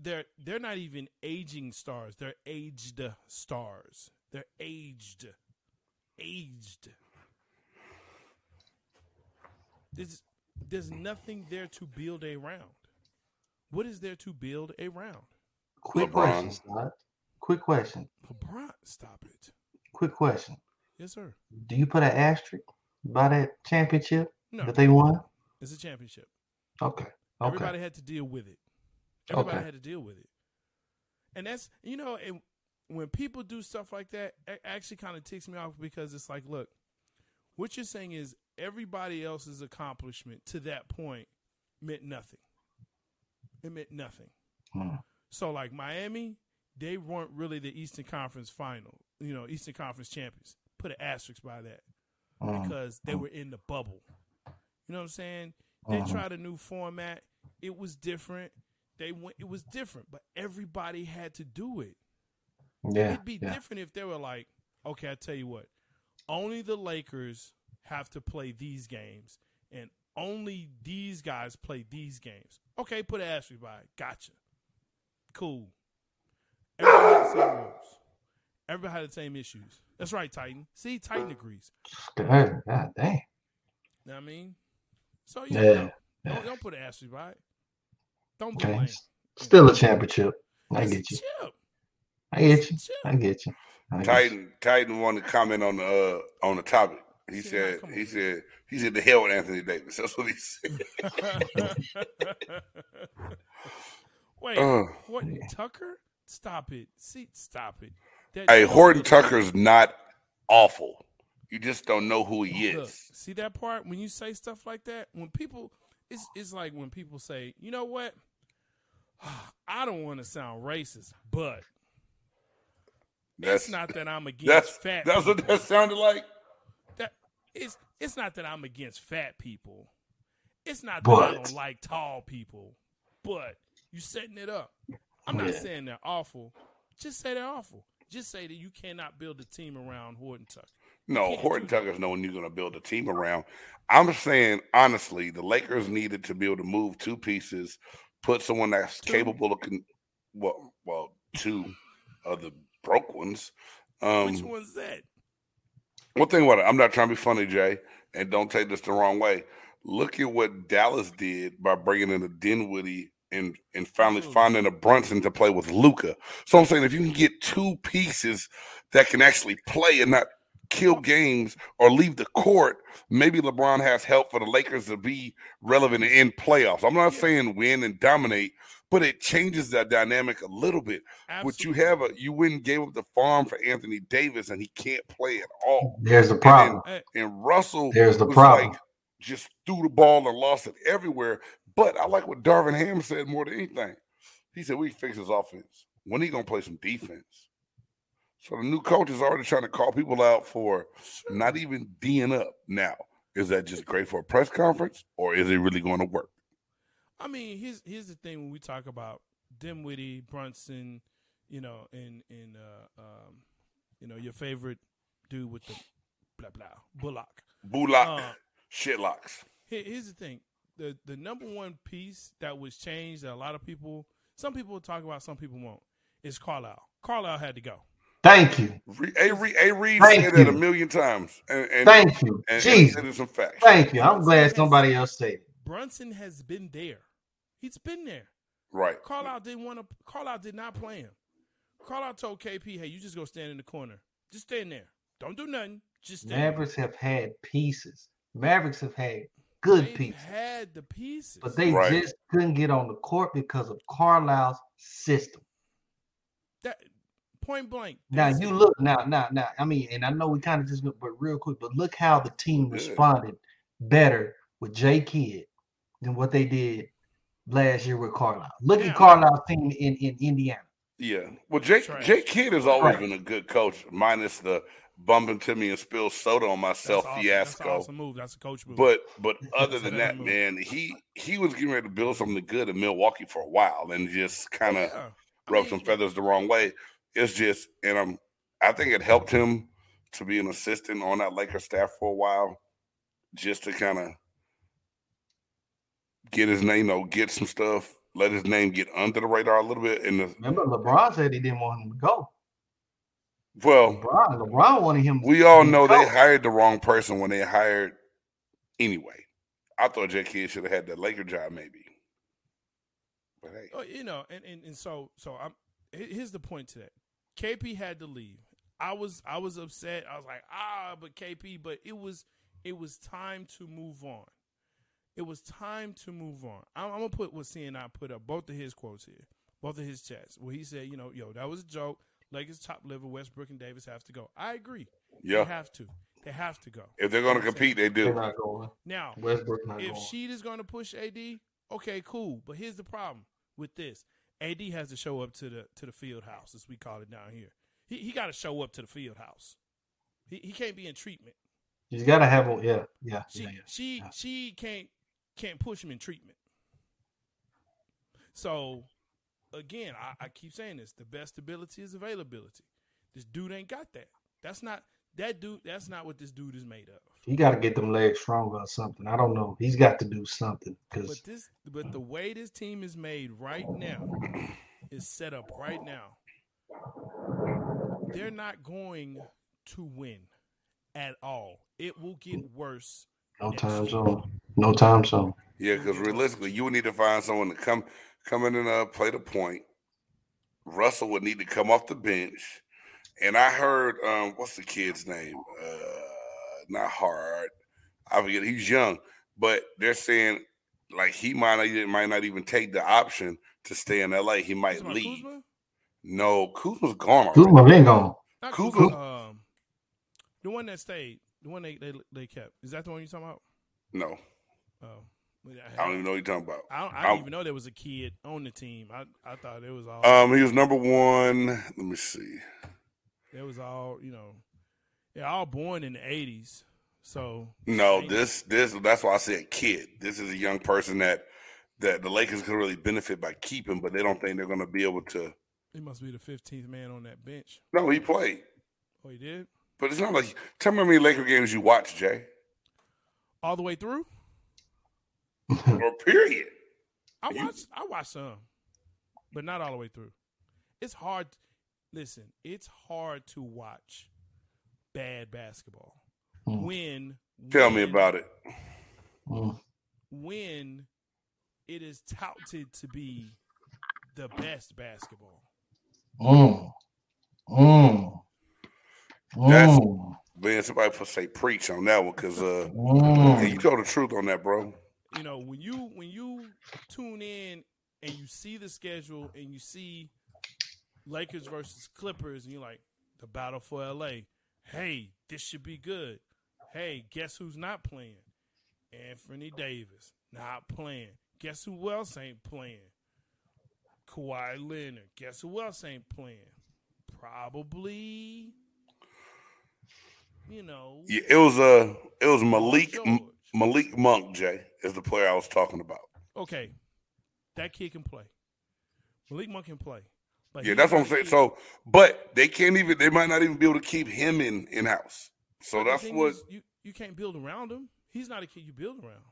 They're they're not even aging stars. They're aged stars. They're aged. Aged. There's there's nothing there to build a round. What is there to build around? Quick LeBron. question, Scott. Quick question. LeBron, stop it. Quick question. Yes, sir. Do you put an asterisk by that championship No, that they won? it's a championship. Okay. Okay. Everybody had to deal with it. Everybody Okay. had to deal with it. And that's you know, and when people do stuff like that, it actually kind of ticks me off because it's like, look, what you're saying is everybody else's accomplishment to that point meant nothing. It meant nothing. Hmm. So like Miami, they weren't really the Eastern Conference final, you know, Eastern Conference champions. Put an asterisk by that. Mm. because they were in the bubble. You know what I'm saying? They Mhm. tried a new format. It was different. they went. It was different, but everybody had to do it. Yeah, It'd be yeah. different if they were like, okay, I tell you what, only the Lakers have to play these games, and only these guys play these games. Okay, put an asterisk by it. Gotcha. Cool. Everybody had the same rules. Everybody had the same issues. That's right, Titan. See, Titan agrees. God, God damn. You know what I mean? So yeah, Yeah, no. Don't, don't put an asterisk by it. Don't be Okay. lame. Still a championship. I It's get you. chip. I get you. I get you. I get you. Titan Titan wanted to comment on the uh, on the topic. He See, said come on, he man. said he said the hell with Anthony Davis. That's what he said. Wait, Uh. Horton Tucker? Stop it. See, stop it. That- Hey, Horton Tucker's not awful. You just don't know who he Look, is. see that part when you say stuff like that? When people, it's it's like when people say, you know what? I don't want to sound racist, but That's it's not that I'm against that's fat. that's what that sounded like. It's it's not that I'm against fat people. It's not that I don't like tall people. But you're setting it up. I'm not Yeah. saying they're awful. Just say they're awful. Just say that you cannot build a team around Horton Tucker. No, Horton. Tucker's no one you're going to build a team around. I'm saying honestly, the Lakers needed to be able to move two pieces, put someone that's Two. capable of con- well, well, two of the broke ones. Um, Which one's that? One thing about it, I'm not trying to be funny, Jay, and don't take this the wrong way. Look at what Dallas did by bringing in a Dinwiddie and and finally Absolutely. finding a Brunson to play with Luka. So I'm saying if you can get two pieces that can actually play and not kill games or leave the court, maybe LeBron has help for the Lakers to be relevant in playoffs. I'm not Yeah. saying win and dominate, but it changes that dynamic a little bit. But you have a you wouldn't gave up the farm for Anthony Davis and he can't play at all. There's the problem. And Russell There's the was problem. like just threw the ball and lost it everywhere. But I like what Darvin Ham said more than anything. He said we fix his offense. When he gonna play some defense? So the new coach is already trying to call people out for not even D'ing up. Now, is that just great for a press conference, or is it really going to work? I mean, here's here's the thing when we talk about Dinwiddie, Brunson, you know, and and uh, um, you know, your favorite dude with the blah blah Bullock. Bullock, Uh, shitlocks. here, here's the thing: the the number one piece that was changed that a lot of people, some people will talk about, some people won't, is Carlisle. Carlisle had to go. Thank you. Re- A. Reed, A. Reed Thank said it a million times, and and, Thank you. and, and Jesus. said it's some facts. Thank you. I'm glad somebody else said it. Brunson has been there. He's been there. Right. Carlisle didn't want to. Carlisle did not play him. Carlisle told KP, "Hey, you just go stand in the corner. Just stand there. Don't do nothing. Just stand." there." Mavericks have had pieces. Mavericks have had good They've pieces, had the pieces, but they Right. just couldn't get on the court because of Carlisle's system. that point blank. Now you it. look now, now, now. I mean, and I know we kind of just, but real quick, but look how the team responded better with Jay Kidd than what they did last year with Carlisle. Look Yeah. at Carlisle's team in, in Indiana. Yeah. Well, Jake Trash. Jake Kidd has always Right. been a good coach, minus the bumping to me and spill soda on That's myself awesome. fiasco. That's awesome move. That's a coach move. But but other than that, move. man, he he was getting ready to build something good in Milwaukee for a while and just kind of Yeah. I rubbed mean, some feathers the wrong way. It's just, and I'm, I think it helped him to be an assistant on that Lakers staff for a while, just to kind of get his name, you know, get some stuff, let his name get under the radar a little bit. And the, Remember, LeBron said he didn't want him to go. well, LeBron, LeBron wanted him. we all to know go. they hired the wrong person when they hired. Anyway, I thought J. Kidd should have had that Laker job, maybe. But hey, Oh, you know, and, and, and so so I'm here's the point to that. KP had to leave. I was I was upset. I was like, ah, but KP, but it was it was time to move on. It was time to move on. I'm, I'm gonna put what CNI put up, both of his quotes here, both of his chats, where he said, you know, yo, that was a joke. Lakers top level, Westbrook and Davis have to go. I agree. Yeah, They yeah, have to. They have to go. if they're going to compete, they They're do. not going. Now, Westbrook not if going. Sheet is going to push AD, okay, cool. But here's the problem with this: AD has to show up to the to the field house, as we call it down here. He he got to show up to the field house. He he can't be in treatment. He's got to have a yeah, yeah, She yeah, yeah. she yeah. she can't can't push him in treatment. So again, I, I keep saying this: the best ability is availability. This dude ain't got that. That's not that dude. That's not what this dude is made of. He got to get them legs stronger or something. I don't know. He's got to do something But because this, but the way this team is made right now is set up right now. They're not going to win at all. It will get worse. no time zone, no time zone. Yeah, because realistically, you would need to find someone to come come in and uh, play the point. Russell would need to come off the bench. And I heard um, what's the kid's name? Uh, not hard. I forget. He's young, but they're saying like he might not even, might not even take the option to stay in LA. He might talking about leave. Kuzma? No, Kuzma's gone. already. Kuzma been gone. Not Kuzma- Kuzma. Um, the one that stayed, the one they, they they kept. Is that the one you talking about? No, Oh, I don't even know what you're talking about. I, don't, I didn't even know there was a kid on the team. I I thought it was all. Um, he was number one. Let me see. It was all you know. They're all born in the eighties, so No, Right. this this that's why I said kid. This is a young person that that the Lakers could really benefit by keeping, but they don't think they're going to be able to. he must be the fifteenth man on that bench. No, he played, Oh, he did but it's not like. Tell me how many Laker games you watch, Jay, all the way through. or period. I You- watched I watched some, but not all the way through. It's hard. Listen, it's hard to watch bad basketball Hmm. when Tell me about it. Mm. when it is touted to be the best basketball. Mm. Mm. That's- Mm. Man, somebody put say preach on that one because uh, Mm. yeah, you told the truth on that, bro. You know, when you when you tune in and you see the schedule and you see Lakers versus Clippers and you're like the battle for LA. Hey, this should be good. Hey, guess who's not playing? Anthony Davis not playing. Guess who else ain't playing? Kawhi Leonard. Guess who else ain't playing? Probably, you know, Yeah, it was uh, it was Malik. M- Malik Monk. Jay is the player I was talking about. okay, that kid can play. Malik Monk can play. But Yeah, that's what I'm saying. kid- So, but they can't even. They might not even be able to keep him in in house. So but that's thing what. is, you you can't build around him. He's not a kid you build around.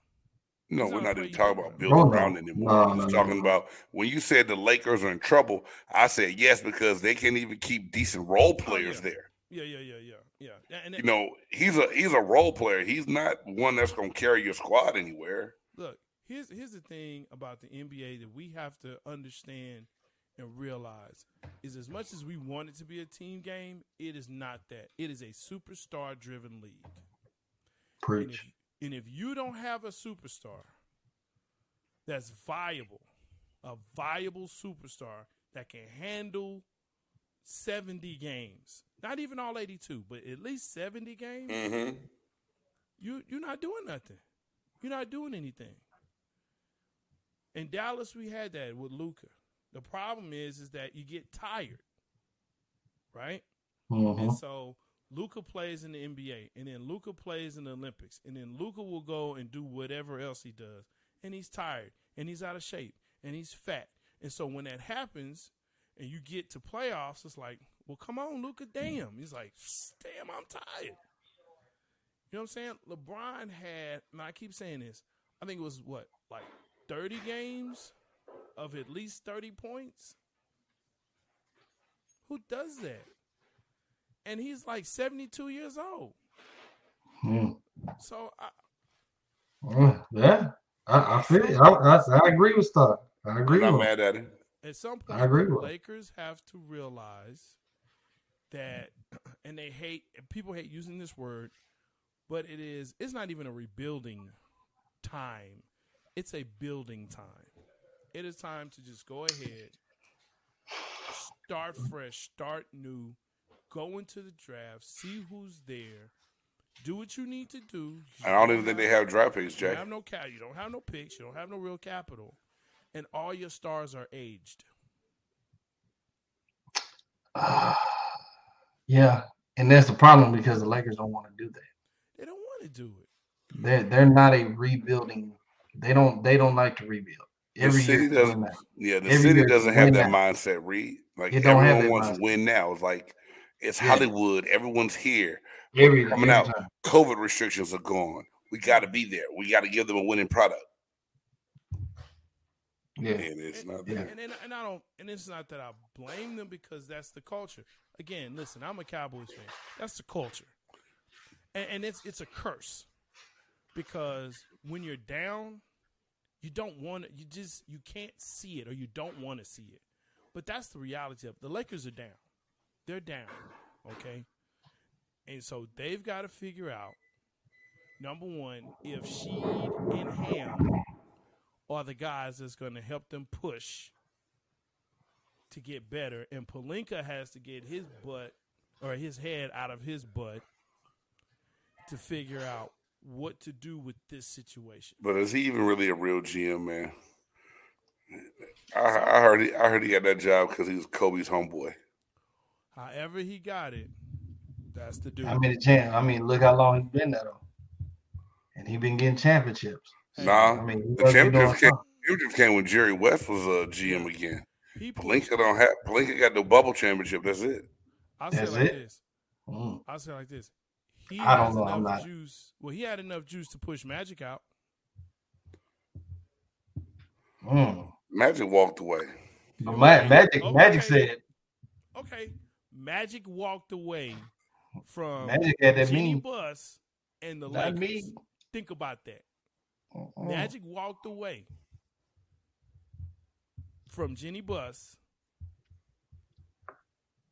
No, we're not not even talking about building around. around anymore. no, I'm just no, talking no. about when you said the Lakers are in trouble. I said yes because they can't even keep decent role players Oh, yeah. there. Yeah, yeah, yeah, yeah, yeah. yeah. And You know, he's a he's a role player. He's not one that's going to carry your squad anywhere. look, here's here's the thing about the NBA that we have to understand and realize is as much as we want it to be a team game, it is not that. It is a superstar driven league. And Preach. if, and if you don't have a superstar that's viable, a viable superstar that can handle 70 games, not even all 82, but at least 70 games, Mm-hmm. you you're not doing nothing. You're not doing anything. In Dallas, we had that with Luka. The problem is, is that you get tired, right? Mhm. And so Luka plays in the NBA, and then Luka plays in the Olympics, and then Luka will go and do whatever else he does, and he's tired, and he's out of shape, and he's fat, and so when that happens, and you get to playoffs, it's like, well, come on, Luka, damn. He's like, damn, I'm tired. You know what I'm saying? LeBron had, and I keep saying this, I think it was what, like 30 games of at least 30 points? Who does that? And he's like 72 years old. Mm. So I, Mm. Yeah, I, I feel. it. I, I, I agree with Star. I agree I'm not with. him. mad at it. at some I point, agree the with him. Lakers have to realize that, and they hate, people hate using this word, but it is, it's not even a rebuilding time. It's a building time. It is time to just go ahead, start fresh, start new, go into the draft, see who's there, do what you need to do. I don't even think they have draft picks, Jay. don't have no cap. You don't have no picks. You don't have no real capital, and all your stars are aged. Ah. Yeah, and that's the problem because the Lakers don't want to do that. They don't want to do it. They're they're not a rebuilding. They don't they don't like to rebuild. Every the city year, doesn't. Yeah, the Every city doesn't have that now. mindset. Read like don't everyone that wants to win now. It's like it's Yeah. Hollywood. Everyone's here. every, coming every out. time. COVID restrictions are gone. We got to be there. We got to give them a winning product. Yeah, And it's not Yeah. there. And, and and I don't and it's not that I blame them because that's the culture. Again, listen, I'm a Cowboys fan. That's the culture, and, and it's it's a curse because when you're down, you don't want to. You just you can't see it or you don't want to see it. But that's the reality of it. the Lakers are down. They're down. Okay, and so they've got to figure out number one if Sheed and Ham are the guys that's going to help them push to get better. And Pelinka has to get his butt or his head out of his butt to figure out what to do with this situation. But is he even really a real GM, man? I, I heard he, I heard he got that job because he was Kobe's homeboy. However, he got it, that's the dude. I mean, the champ. I mean, look how long he's been there though, and he been getting championships. Hey, Nah, I mean, the must championships came, something. championships came when Jerry West was a GM again. He put, Pelinka don't have Pelinka got the bubble championship. That's it. I'll say That's like it? this. Mm. I'll say like this. He I don't know, I'm not- juice. Well, he had enough juice to push Magic out. Mm. Magic walked away. But Ma- Magic, Oh, Magic said, Okay, Magic walked away from Magic had that Jeanie mean. Buss and the Not Lakers. me. Think about that. Mm-mm. Magic walked away from Jenny Buss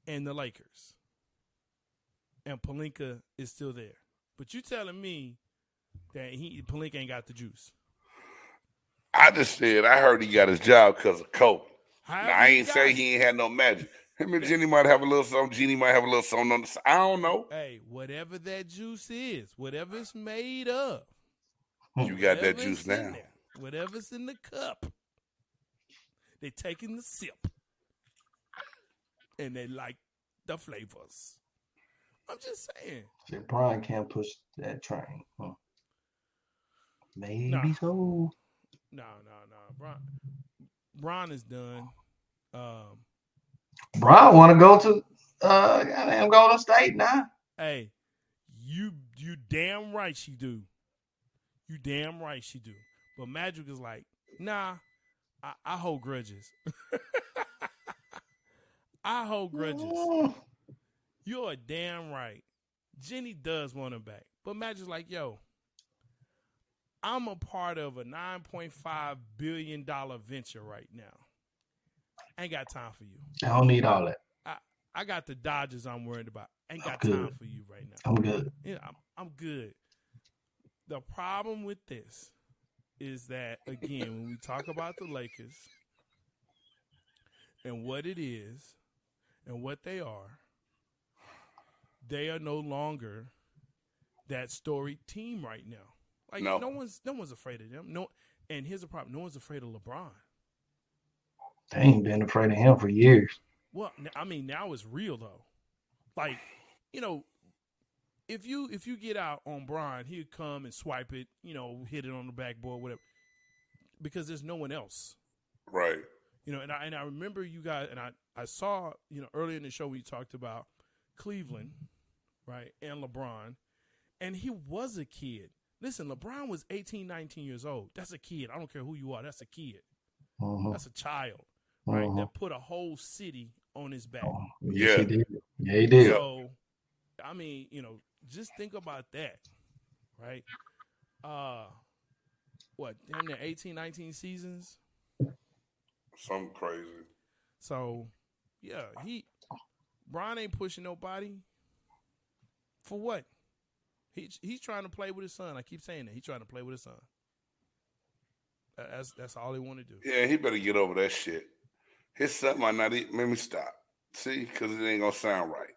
and the Lakers. And Pelinka is still there. But you telling me that he Pelinka ain't got the juice. I just said I heard he got his job because of Kobe. I ain't say it. he ain't had no magic. Him and Jenny might have a little something. Jenny might have a little something on the side. I don't know. Hey, whatever that juice is, whatever it's made of, You got that juice now. there, whatever's in the cup, they taking the sip, and they like the flavors. I'm just saying. Said Brian can't push that train. Huh. Maybe Nah. so. No, no, no. Brian, Bron is done. Um, Brian want to go to uh goddamn Golden State now. hey, you you damn right she do. You damn right she do. But Magic is like, nah, I, I hold grudges. I hold grudges. You're damn right. Jenny does want him back. But Magic's like, yo, I'm a part of a $9.5 billion venture right now. Ain't got time for you. I don't need all that. I I got the Dodgers I'm worried about. Ain't got I'm time for you right now. I'm good. Yeah, I'm, I'm good. The problem with this is that, again, when we talk about the Lakers and what it is and what they are, they are no longer that storied team right now. Like No. no one's no one's afraid of them. No, and here's the problem: no one's afraid of LeBron. They ain't been afraid of him for years. Well, I mean, now it's real though. Like, you know, if you if you get out on Brian, he'd come and swipe it, you know, hit it on the backboard, whatever. Because there's no one else, Right. you know. And I and I remember you guys, and I I saw you know earlier in the show we talked about Cleveland, right, and LeBron, and he was a kid. Listen, LeBron was 18, 19 years old. That's a kid. I don't care who you are. That's a kid. Mhm. That's a child, right? Mhm. That put a whole city on his back. Oh, Yeah. he did. Yeah, he did. So, I mean, you know, just think about that, right? Uh, what, damn near 18, 19 seasons? Something crazy. So, yeah, he, Brian ain't pushing nobody. For what? He, he's trying to play with his son. I keep saying that. He's trying to play with his son. That's that's all he want to do. Yeah, he better get over that shit. His son might not eat. Let me stop. See, because it ain't gonna sound right.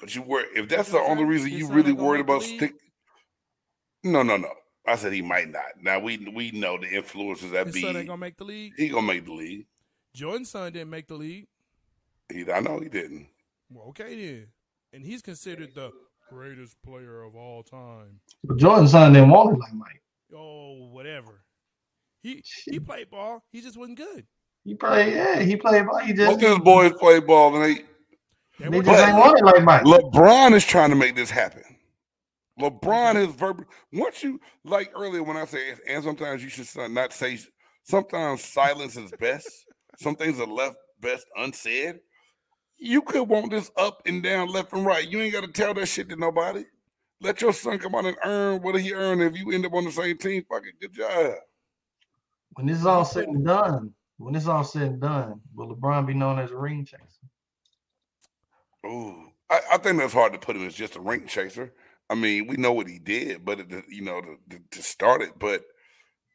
But you worry if that's His the only reason you really worried about league? stick. No, no, no. I said he might not. Now we we know the influences that His be. son ain't gonna make the league. he gonna make the league. Jordan's son didn't make the league. He, I know he didn't. Well, okay then. And he's considered the greatest player of all time. But Jordan's son didn't want it like Mike. Oh, whatever. He he played ball. He just wasn't good. He played, yeah, he played ball. He just, of his boys play ball, and they They they just ain't want it like Mike. LeBron is trying to make this happen. LeBron is verbal. Once you like earlier when I say, and sometimes you should not say. Sometimes silence is best. Some things are left best unsaid. You could want this up and down, left and right. You ain't got to tell that shit to nobody. Let your son come out and earn what he earned. If you end up on the same team, fuck it, good job. When this is all said and done, when this all said and done, will LeBron be known as a ring chaser? Ooh, I, I think that's hard to put him as just a ring chaser. I mean, we know what he did, but it, you know, to, to, to start it. But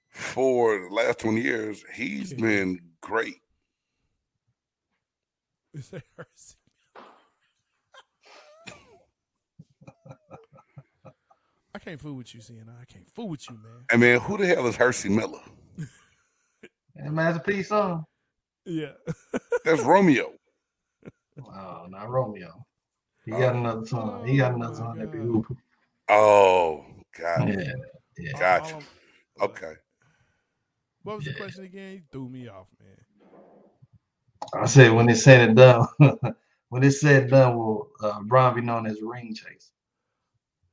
for the last twenty years, he's been great. Is that Percy? I can't fool with you, CNI. I can't fool with you, man. I mean, who the hell is Percy Miller? And a P song. Yeah. That's Romeo. Oh, not Romeo. He got another song. He got another song that be God. Oh, God. Yeah, yeah. Gotcha. Okay. What was the question again? You threw me off, man. I said when it's said and done, when it's said and done, will uh, Bron be known as ring chase?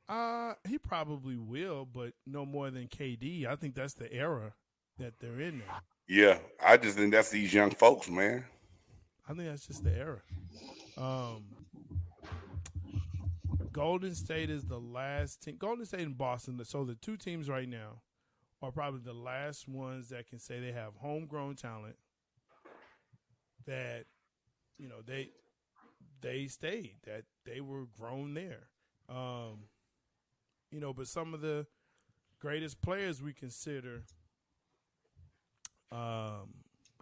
Uh, he probably will, but no more than KD. I think that's the era that they're in now. Yeah, I just think that's these young folks, man. I think that's just the era. Um, Golden State is the last team. Golden State and Boston. So the two teams right now are probably the last ones that can say they have homegrown talent. That you know they they stayed. That they were grown there. Um, you know, but some of the greatest players we consider um,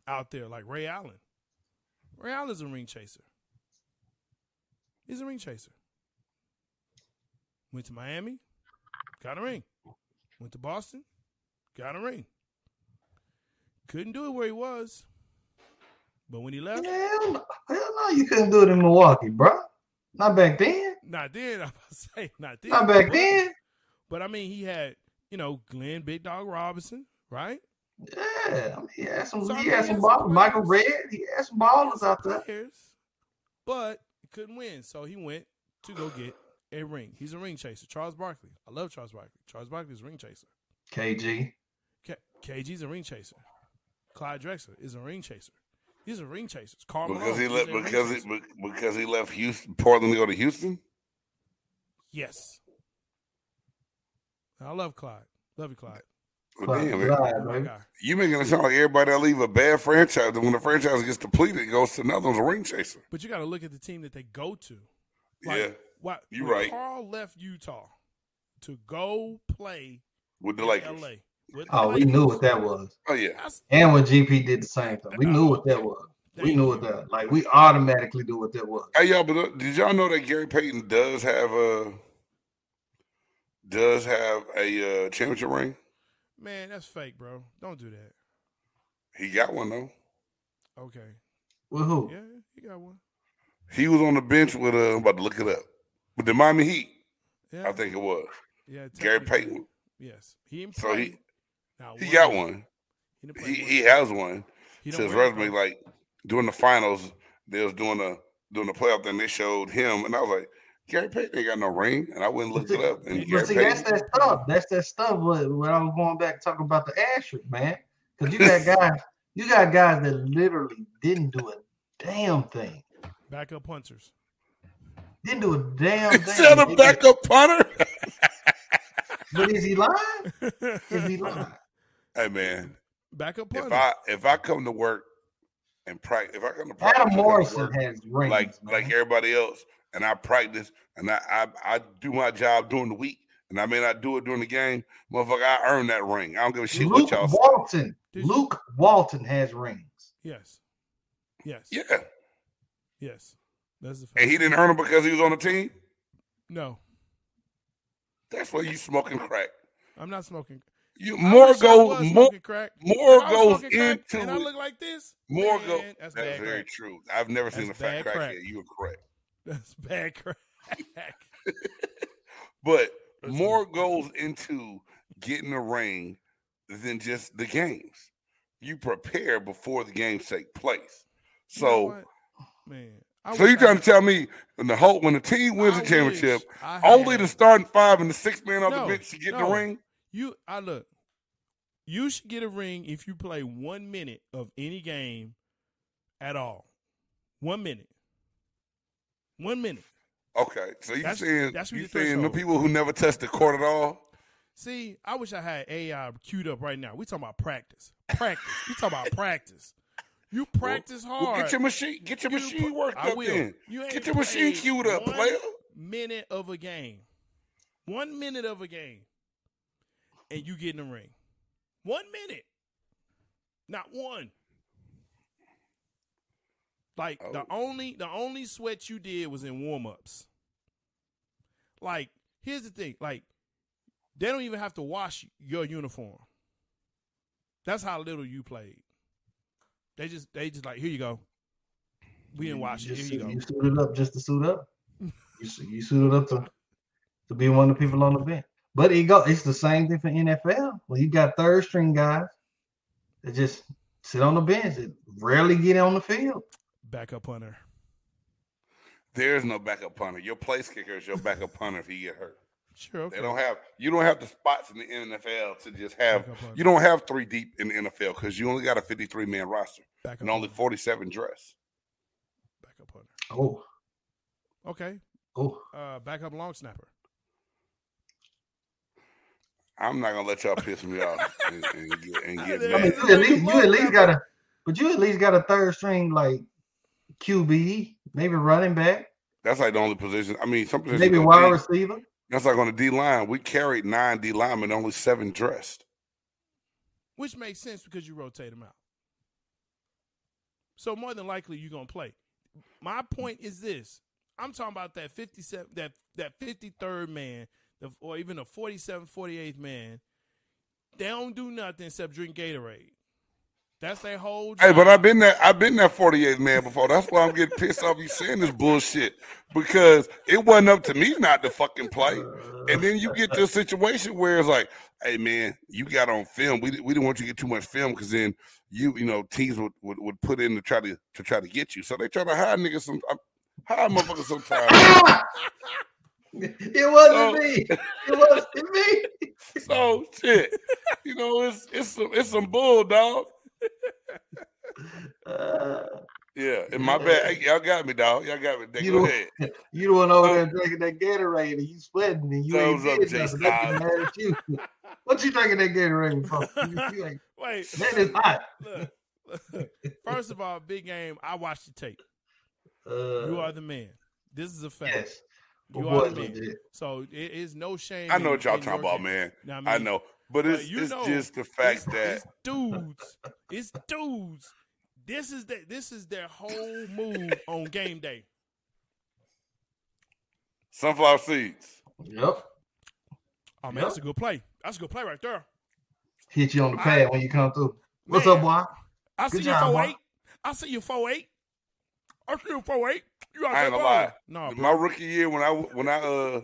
out there, like Ray Allen. Ray Allen's a ring chaser. He's a ring chaser. Went to Miami, got a ring. Went to Boston, got a ring. Couldn't do it where he was. But when he left, Hell no, hell no, you couldn't do it in Milwaukee, bro. Not back then. not then, I'm say, not then. Not back but, then. But I mean, he had, you know, Glenn Big Dog Robinson, right? Yeah, I mean, he had some. So, I he mean, had some had ball. some Michael players. Redd. He had some ballers out there. Players, but he couldn't win. So he went to go get a ring. He's a ring chaser. Charles Barkley. I love Charles Barkley. Charles Barkley's a ring chaser. KG. K- KG's a ring chaser. Clyde Drexler is a ring chaser. He's a ring chaser. Carl Because he left is a ring because he because he left Houston, Portland to go to Houston. yes. I love Clyde. Love you, Clyde. Well, Clyde damn, man. You're my baby. guy. You making it sound like everybody that leave a bad franchise, and when the franchise gets depleted, it goes to another one's a ring chaser. But you got to look at the team that they go to. Like, yeah, What, You right. Carl left Utah to go play with the in Lakers. LA. With the Oh, we knew what that was. Oh yeah, That's- And when GP did the same thing, we knew what that was. We knew what that. Like we automatically knew what that was. Hey y'all, but uh, did y'all know that Gary Payton does have a does have a uh, championship ring? Man, that's fake, bro. Don't do that. He got one though. Okay. With who? Yeah, he got one. He was on the bench with uh, I'm about to look it up with the Miami Heat. Yeah. I think it was Yeah. Gary technically, Payton. Yes. He So play. he Now, he got one. He, He one he has one. He to don't his wear it, resume. though. Like during the finals, they was doing a doing the playoff thing. They showed him, and I was like, Gary Payton ain't got no ring, and I wouldn't look it up. And But Gary see, that's that stuff. That's that stuff. What when I was going back talking about the asterisk, man. Because you got guys, you got guys that literally didn't do a damn thing. backup punters. Didn't do a damn thing. instead of They- backup punter. But is he lying? Is he lying? hey man, backup punter. if. I if I come to work and practice, if I come to practice, Adam I come to Morrison work has rings. like man. like everybody else, and I practice and I, I I do my job during the week, and I may not do it during the game. Motherfucker, I earn that ring. I don't give a shit Luke what y'all say. Walton. Did you- Luke Walton has rings. yes. Yes. Yeah, Yes. That's the fact. and he didn't earn them because he was on the team. no, That's why you smoking crack. I'm not smoking. You more wish goes more crack. more If I was goes smoking crack into and I look like this. More man, go. That's That's very crack. true. I've never seen a That's fat bad crackhead. crack. You were correct. That's bad crack. But That's more goes into getting a ring than just the games. You prepare before the games take place. You know So, man, I so you trying to tell me when the whole when the team wins I the championship, only the starting five and the six man off No, the bench should get no. the ring? You, I look. You should get a ring if you play one minute of any game at all. One minute. One minute. Okay, so you That's- saying that's you the saying the people who never touched the court at all? See, I wish I had AI queued up right now. We talking about practice. Practice. we talking about practice. You practice hard. Well, get your machine, get your You machine worked I up. will. Then You get your machine queued up, one player. Minute of a game. One minute of a game. And you get in the ring. One minute. Not one. Like the Oh. only the only sweat you did was in warm ups. Like, here's the thing, like, they don't even have to wash your uniform. That's how little you played. They just they just like, here you go. We didn't wash it. just Here you go. You suited up just to suit up. you, you suited up to to be one of the people on the bench. But it go. It's the same thing for NFL. Well, you got third string guys that just sit on the bench that rarely get on the field. Backup punter. There's no backup punter. Your place kicker is your backup punter if he get hurt. Sure. Okay. They don't have you don't have the spots in the NFL to just have you don't have three deep in the NFL because you only got a 53 man roster Backup and only 47 dress. Backup punter. Oh, Okay. oh. Uh, backup long snapper. I'm not gonna let y'all piss me off and, and get, and get I I mean, mad. you at least, you at least got a, but you at least got a third string like QB, maybe running back, That's like the only position. I mean, some positions maybe wide deep. receiver. That's like on the D line. We carried nine D linemen, only seven dressed. Which makes sense because you rotate them out. So more than likely you're gonna play. My point is this: I'm talking about that 57, that that 53rd man, or even a 47, 48th man. They don't do nothing except drink Gatorade. That's their whole. Hey, but. I've been that I've been that 48th man before. That's why I'm getting pissed off you saying this bullshit. Because it wasn't up to me not to fucking play. And then you get to a situation where it's like, hey man, you got on film. We, we didn't want you to get too much film because then you you know teams would, would, would put in to try to to try to get you. So they try to hire niggas some uh, hire motherfuckers sometimes. it wasn't So- me. It wasn't me. so shit, you know it's it's some it's some bull, dog. Uh, Yeah, in my bad. Hey, y'all got me, dog. Y'all got me. You go know- ahead. you the one over Oh. there drinking that Gatorade and you sweating and you Thumbs ain't up, Jay nothing. That's Styles. mad at you. What you drinking that Gatorade for? You, Wait, that is hot. look, look. First of all, big game. I watched the tape. Uh, You are the man. This is a fact. yes. You are the man. legit. So it is no shame. I know what y'all talking about, game. man. Now, I mean, know, but it's you it's know, just the fact it's, that it's dudes, it's dudes. This is that. This is their whole move on game day. sunflower seeds. Yep. Oh man, Yep. that's a good play. That's a good play right there. Hit you on the I- pad when you come through. What's Man, up, boy? I Good see job, you four boy. eight. I see you four eight. I see you four eight. You out I ain't there gonna lie. balling. No, My bro. rookie year, when I when I uh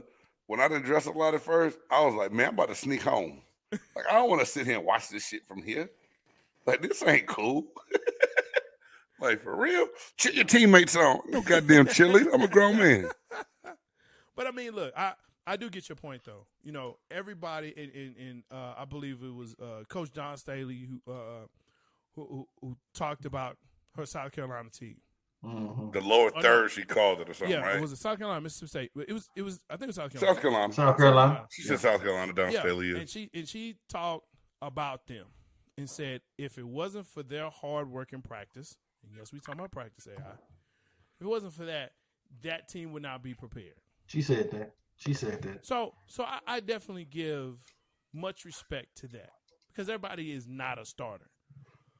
when I didn't dress a lot at first, I was like, man, I'm about to sneak home. Like I don't want to sit here and watch this shit from here. Like this ain't cool. like for real, chill your teammates on. No goddamn chili. I'm a grown man. But I mean, look, I I do get your point though. You know, everybody in in, in uh, I believe it was uh, Coach Dawn Staley who, uh, who who who talked about her South Carolina team. Mhm. The lower Oh, no. third, she called it or something, yeah, right? it was it South Carolina, Mississippi State. It was it was I think it was South Carolina. South Carolina. South Carolina. She said South Carolina down yeah, Staley. and she and she talked about them and said if it wasn't for their hard work and practice, and yes, we talking about practice AI. If it wasn't for that, that team would not be prepared. She said that. She said that. So, so I, I definitely give much respect to that because everybody is not a starter.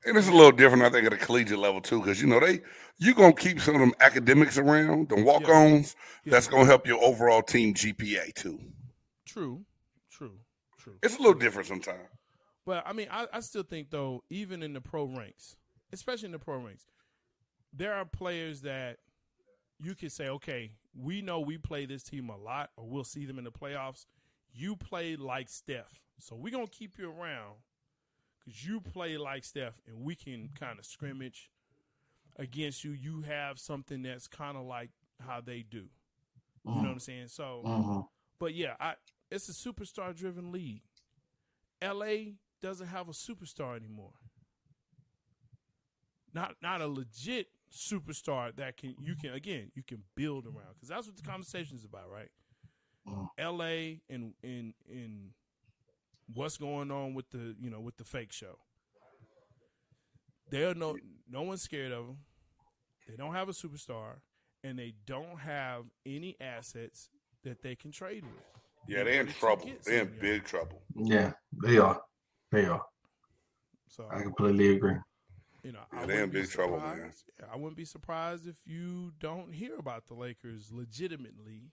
And it's a little different, I think, at a collegiate level too, because you know they you're gonna keep some of them academics around, the walk-ons. Yeah. That's gonna help your overall team GPA too. True, true, true. It's a little different sometimes. But I mean, I, I still think though, even in the pro ranks, especially in the pro ranks, there are players that you could say, okay, we know we play this team a lot, or we'll see them in the playoffs. You play like Steph, so we're gonna keep you around because you play like Steph, and we can kind of scrimmage against you. You have something that's kind of like how they do. You know what I'm saying? So, Mhm. but yeah, I it's a superstar driven league. LA doesn't have a superstar anymore. Not not a legit superstar that can you can again you can build around because that's what the conversation is about, right? Mhm. LA and in in what's going on with the you know with the fake show. They're no no one's scared of them. They don't have a superstar, and they don't have any assets that they can trade with. Yeah, they're in trouble. They're in big trouble. Yeah, they are. They are. So I completely agree. you know, Yeah, I they in big trouble, man. I wouldn't be surprised if you don't hear about the Lakers legitimately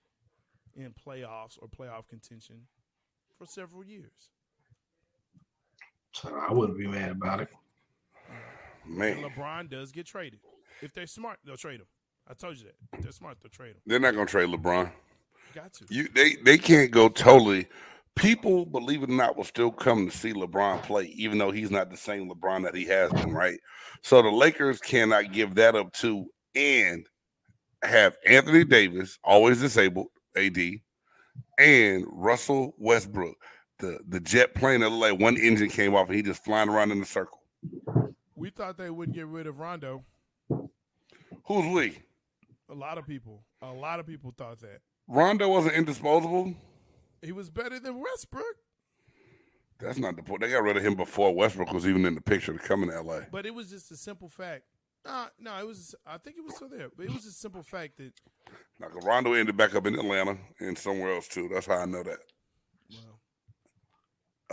in playoffs or playoff contention for several years. So I wouldn't be mad about it. And Man, LeBron does get traded. If they're smart, they'll trade him. I told you that. If they're smart, they'll trade him. they're not gonna trade LeBron. Got to. You they they can't go totally. People, believe it or not, will still come to see LeBron play, even though he's not the same LeBron that he has been, right? So the Lakers cannot give that up too, and have Anthony Davis always disabled, AD, and Russell Westbrook, the the jet plane that looked like one engine came off and he just flying around in a circle. We thought they wouldn't get rid of Rondo. Who's we? A lot of people, a lot of people thought that Rondo wasn't indisposable. he was better than Westbrook, That's not the point. They got rid of him before Westbrook was even in the picture to come in LA. but it was just a simple fact. Uh, no, it was. I think it was still there, but it was a simple fact that Now, Rondo ended back up in Atlanta and somewhere else too. That's how I know that.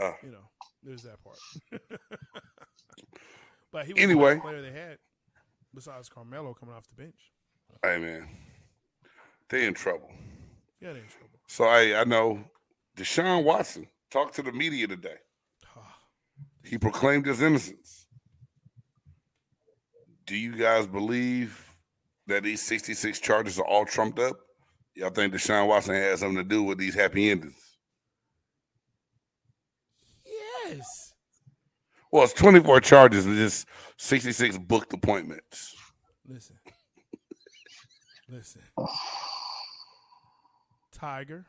Uh, you know, there's that part. but he was Anyway. the player they had besides Carmelo coming off the bench. hey man, they in trouble. Yeah, they're in trouble. So I I know Deshaun Watson talked to the media today. He proclaimed his innocence. Do you guys believe that these 66 charges are all trumped up? Y'all think Deshaun Watson has something to do with these happy endings? Yes. Well, it's 24 charges and just 66 booked appointments. Listen. Listen. Tiger.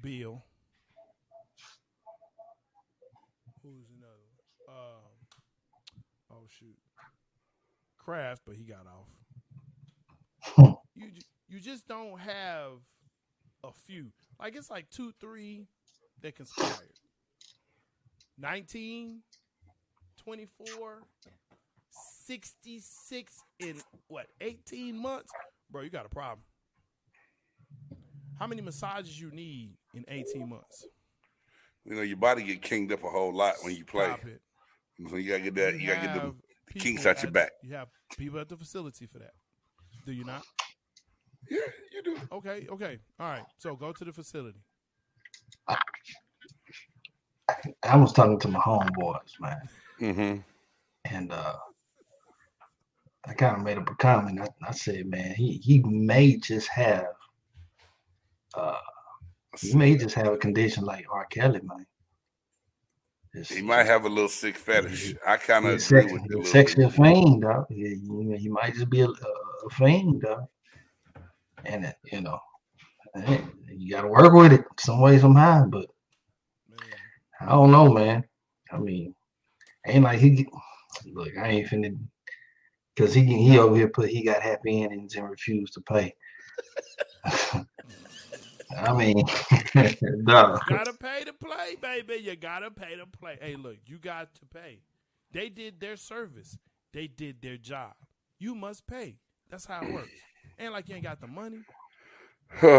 Bill. Who's another? Um, oh shoot. Kraft, but he got off. you you just don't have a few. Like it's like two, three that conspired. 19, 24, 66 in what, 18 months? Bro, you got a problem. How many massages you need in 18 months? You know, your body get kinged up a whole lot when you play. Stop it. So you gotta get that. You, gotta get the kinks out your back. You have people at the facility for that. Do you not? Yeah, you do. Okay, okay. All right. So go to the facility. I was talking to my homeboys, man, Mm-hmm. and uh I kind of made up a comment. I, I said, man, he he may just have uh he may just have a condition like R. Kelly, man. Just- He might have a little sick fetish. I kind of agree sex, with you. a he's little sexual bit. fiend, dog. Yeah, you, he might just be a, a, a fiend, dog. And it, you know, you got to work with it some way, somehow. But. I don't know, man. I mean, ain't like he look. I ain't finna because he he over here put he got happy endings and refused to pay. I mean, dog. gotta pay to play, baby. You gotta pay to play. Hey, look, you got to pay. They did their service. They did their job. You must pay. That's how it works. Ain't like you ain't got the money. um,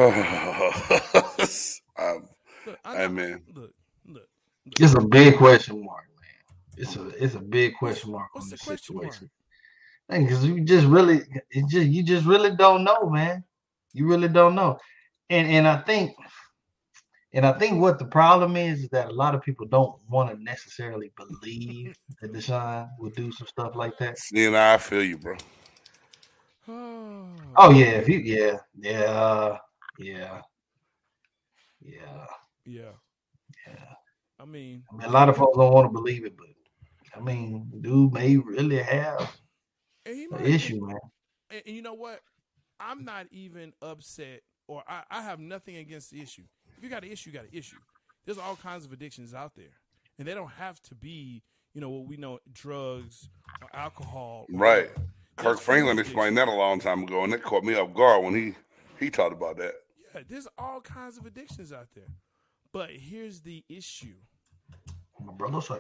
Look, I Hey, know- man. Look, look. It's a big question mark, man. It's a it's a big question mark What's on the this question mark? situation. Because you just really, it just you just really don't know, man. You really don't know, and and I think, and I think what the problem is is that a lot of people don't want to necessarily believe that Deshaun would do some stuff like that. seeing I feel you, bro. Oh yeah, if you yeah yeah yeah yeah yeah. yeah. I mean, I mean, a lot of folks don't want to believe it, but I mean, dude may really have an might issue, man. and, and you know what? I'm not even upset, or I, I have nothing against the issue. If you got an issue, you got an issue. There's all kinds of addictions out there, and they don't have to be, you know, what we know, drugs or alcohol. or Right. whatever. Kirk Franklin explained that a long time ago, and that caught me off guard when he he talked about that. Yeah, there's all kinds of addictions out there. But here's the issue. My brother say,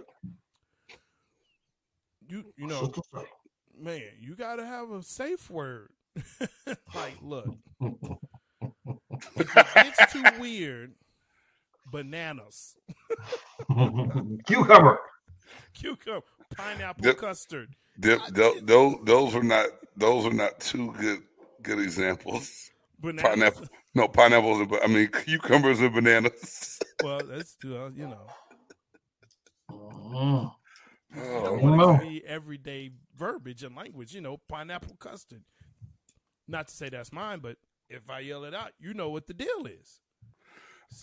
You you know, man, you gotta have a safe word. like, look, if it gets too weird, bananas, Cucumber. cucumber, pineapple Yep. custard. Th- th- those those are not those are not two good good examples. Bananas. Pineapple, no pineapples. And, I mean cucumbers and bananas. Well, that's uh, you know, Mm. I Oh, want to be everyday verbiage and language. You know, pineapple custard. Not to say that's mine, but if I yell it out, you know what the deal is.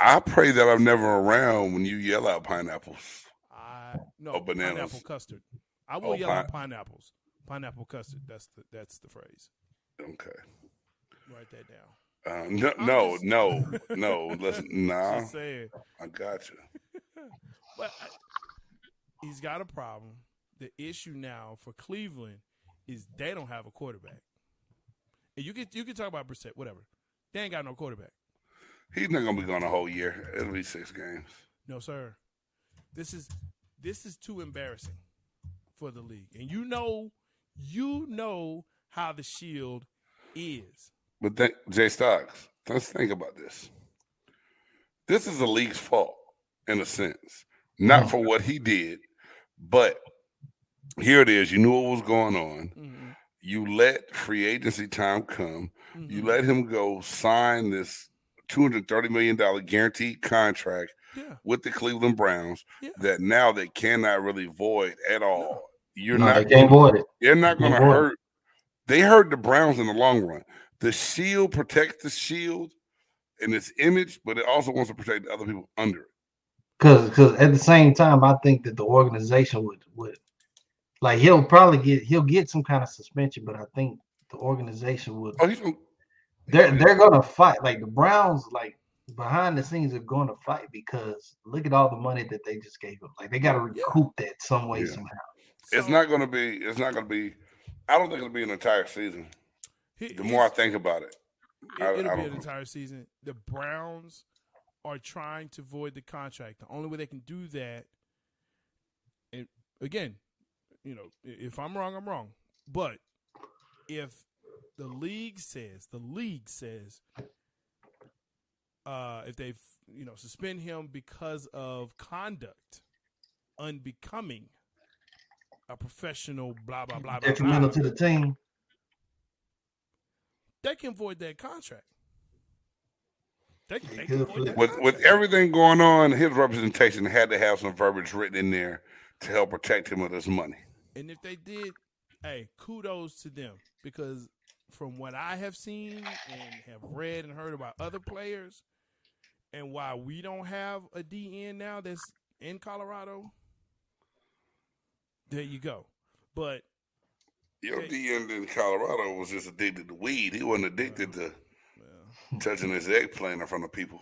I pray that I'm never around when you yell out pineapples. I no Oh, bananas. pineapple custard. I will Oh, yell pine- pineapples. Pineapple custard. That's the that's the phrase. Okay. Write that down. Uh, no, no, no, no. Listen, nah, Just saying. I got you. But I, he's got a problem. The issue now for Cleveland is they don't have a quarterback. And you can you can talk about Brissett, whatever. They ain't got no quarterback. He's not gonna be gone a whole year. It'll be six games. No, sir. This is this is too embarrassing for the league. And you know, you know how the shield is. But think, Jay Stocks, let's think about this. This is the league's fault in a sense, not Mm. for what he did, but here it is. You knew what was going on. Mm-hmm. You let free agency time come. You Mhm. let him go sign this two hundred thirty million dollar guaranteed contract Yeah. with the Cleveland Browns Yeah. that now they cannot really void at all. You're No, not they can't void it. They're not going to Can't it. hurt. They hurt the Browns in the long run. The shield protects the shield and its image, but it also wants to protect the other people under it. Cause, cause at the same time, I think that the organization would would like he'll probably get he'll get some kind of suspension, but I think the organization would Oh, he's they're they're gonna fight. Like the Browns, like behind the scenes are going to fight because look at all the money that they just gave him. Like they got to Yeah. recoup that some way Yeah. somehow. it's So, not going to be. It's not going to be. I don't think it'll be an entire season. he- The more I think about it, It, I- it'll I be don't an know. entire season. The Browns are trying to void the contract. The only way they can do that, and again, you know, if I'm wrong, I'm wrong. But if the league says, the league says, uh, if they, you know, suspend him because of conduct unbecoming a professional, blah blah blah blah, Detrimental blah to the team. they can void that contract. They, they They can could void that with with everything going on, his representation had to have some verbiage written in there to help protect him with his money. And if they did, hey, kudos to them because from what I have seen and have read and heard about other players, and why we don't have a DN now that's in Colorado, there you go. But Your Okay. DN in Colorado was just addicted to weed. He wasn't addicted to well, touching his eggplant in front of people.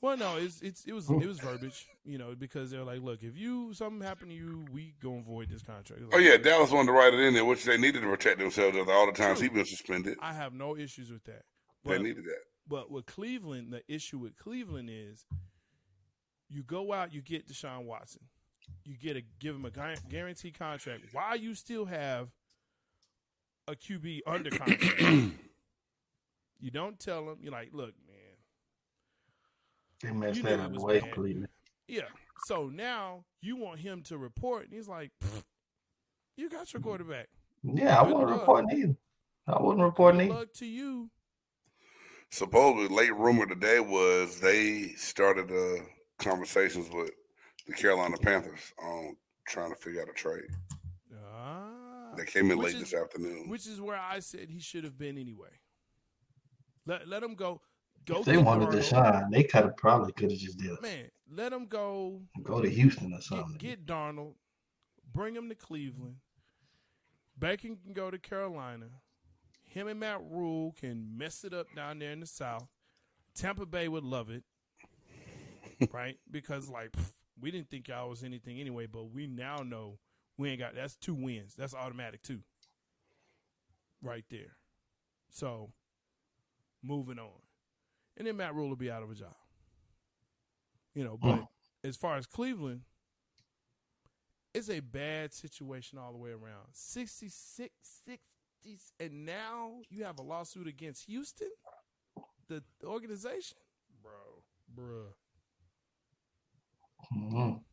well, no, it's it's it was it was verbiage, you know, because they're like, look, if you something happened to you, we gonna void this contract. It's Oh yeah, Dallas wanted to write it in there, which they needed to protect themselves after all the times True. he been suspended. I have no issues with that. They needed that. But with Cleveland, the issue with Cleveland is you go out, you get Deshaun Watson, you get a give him a gu- guaranteed contract while you still have a QB under contract. you don't tell him. You're like, look, man, They messed You that up was way bad. yeah. So now you want him to report, and he's like, you got your quarterback. Yeah, I Good wouldn't luck. report neither. I wouldn't report Good neither. luck to you. Supposedly, late rumor today was they started uh, conversations with the Carolina Panthers on trying to figure out a trade. Ah, They came in Which late is- this afternoon. which is where I said he should have been anyway. Let let him go. Go. If they get wanted Darnold. Deshaun, they could have probably could have just did it. Man, let him go. Go to Houston or Get, something. get Darnold. Bring him to Cleveland. Baker can go to Carolina. Him and Matt Rhule can mess it up down there in the South. Tampa Bay would love it, right? Because like pff, we didn't think y'all was anything anyway, but we now know we ain't got. That's two wins. That's automatic too, right there. So, moving on, and then Matt Rhule will be out of a job. You know, but Mm. as far as Cleveland, it's a bad situation all the way around. 66, 60, and now you have a lawsuit against Houston, the organization? Bro, bruh, Mhm.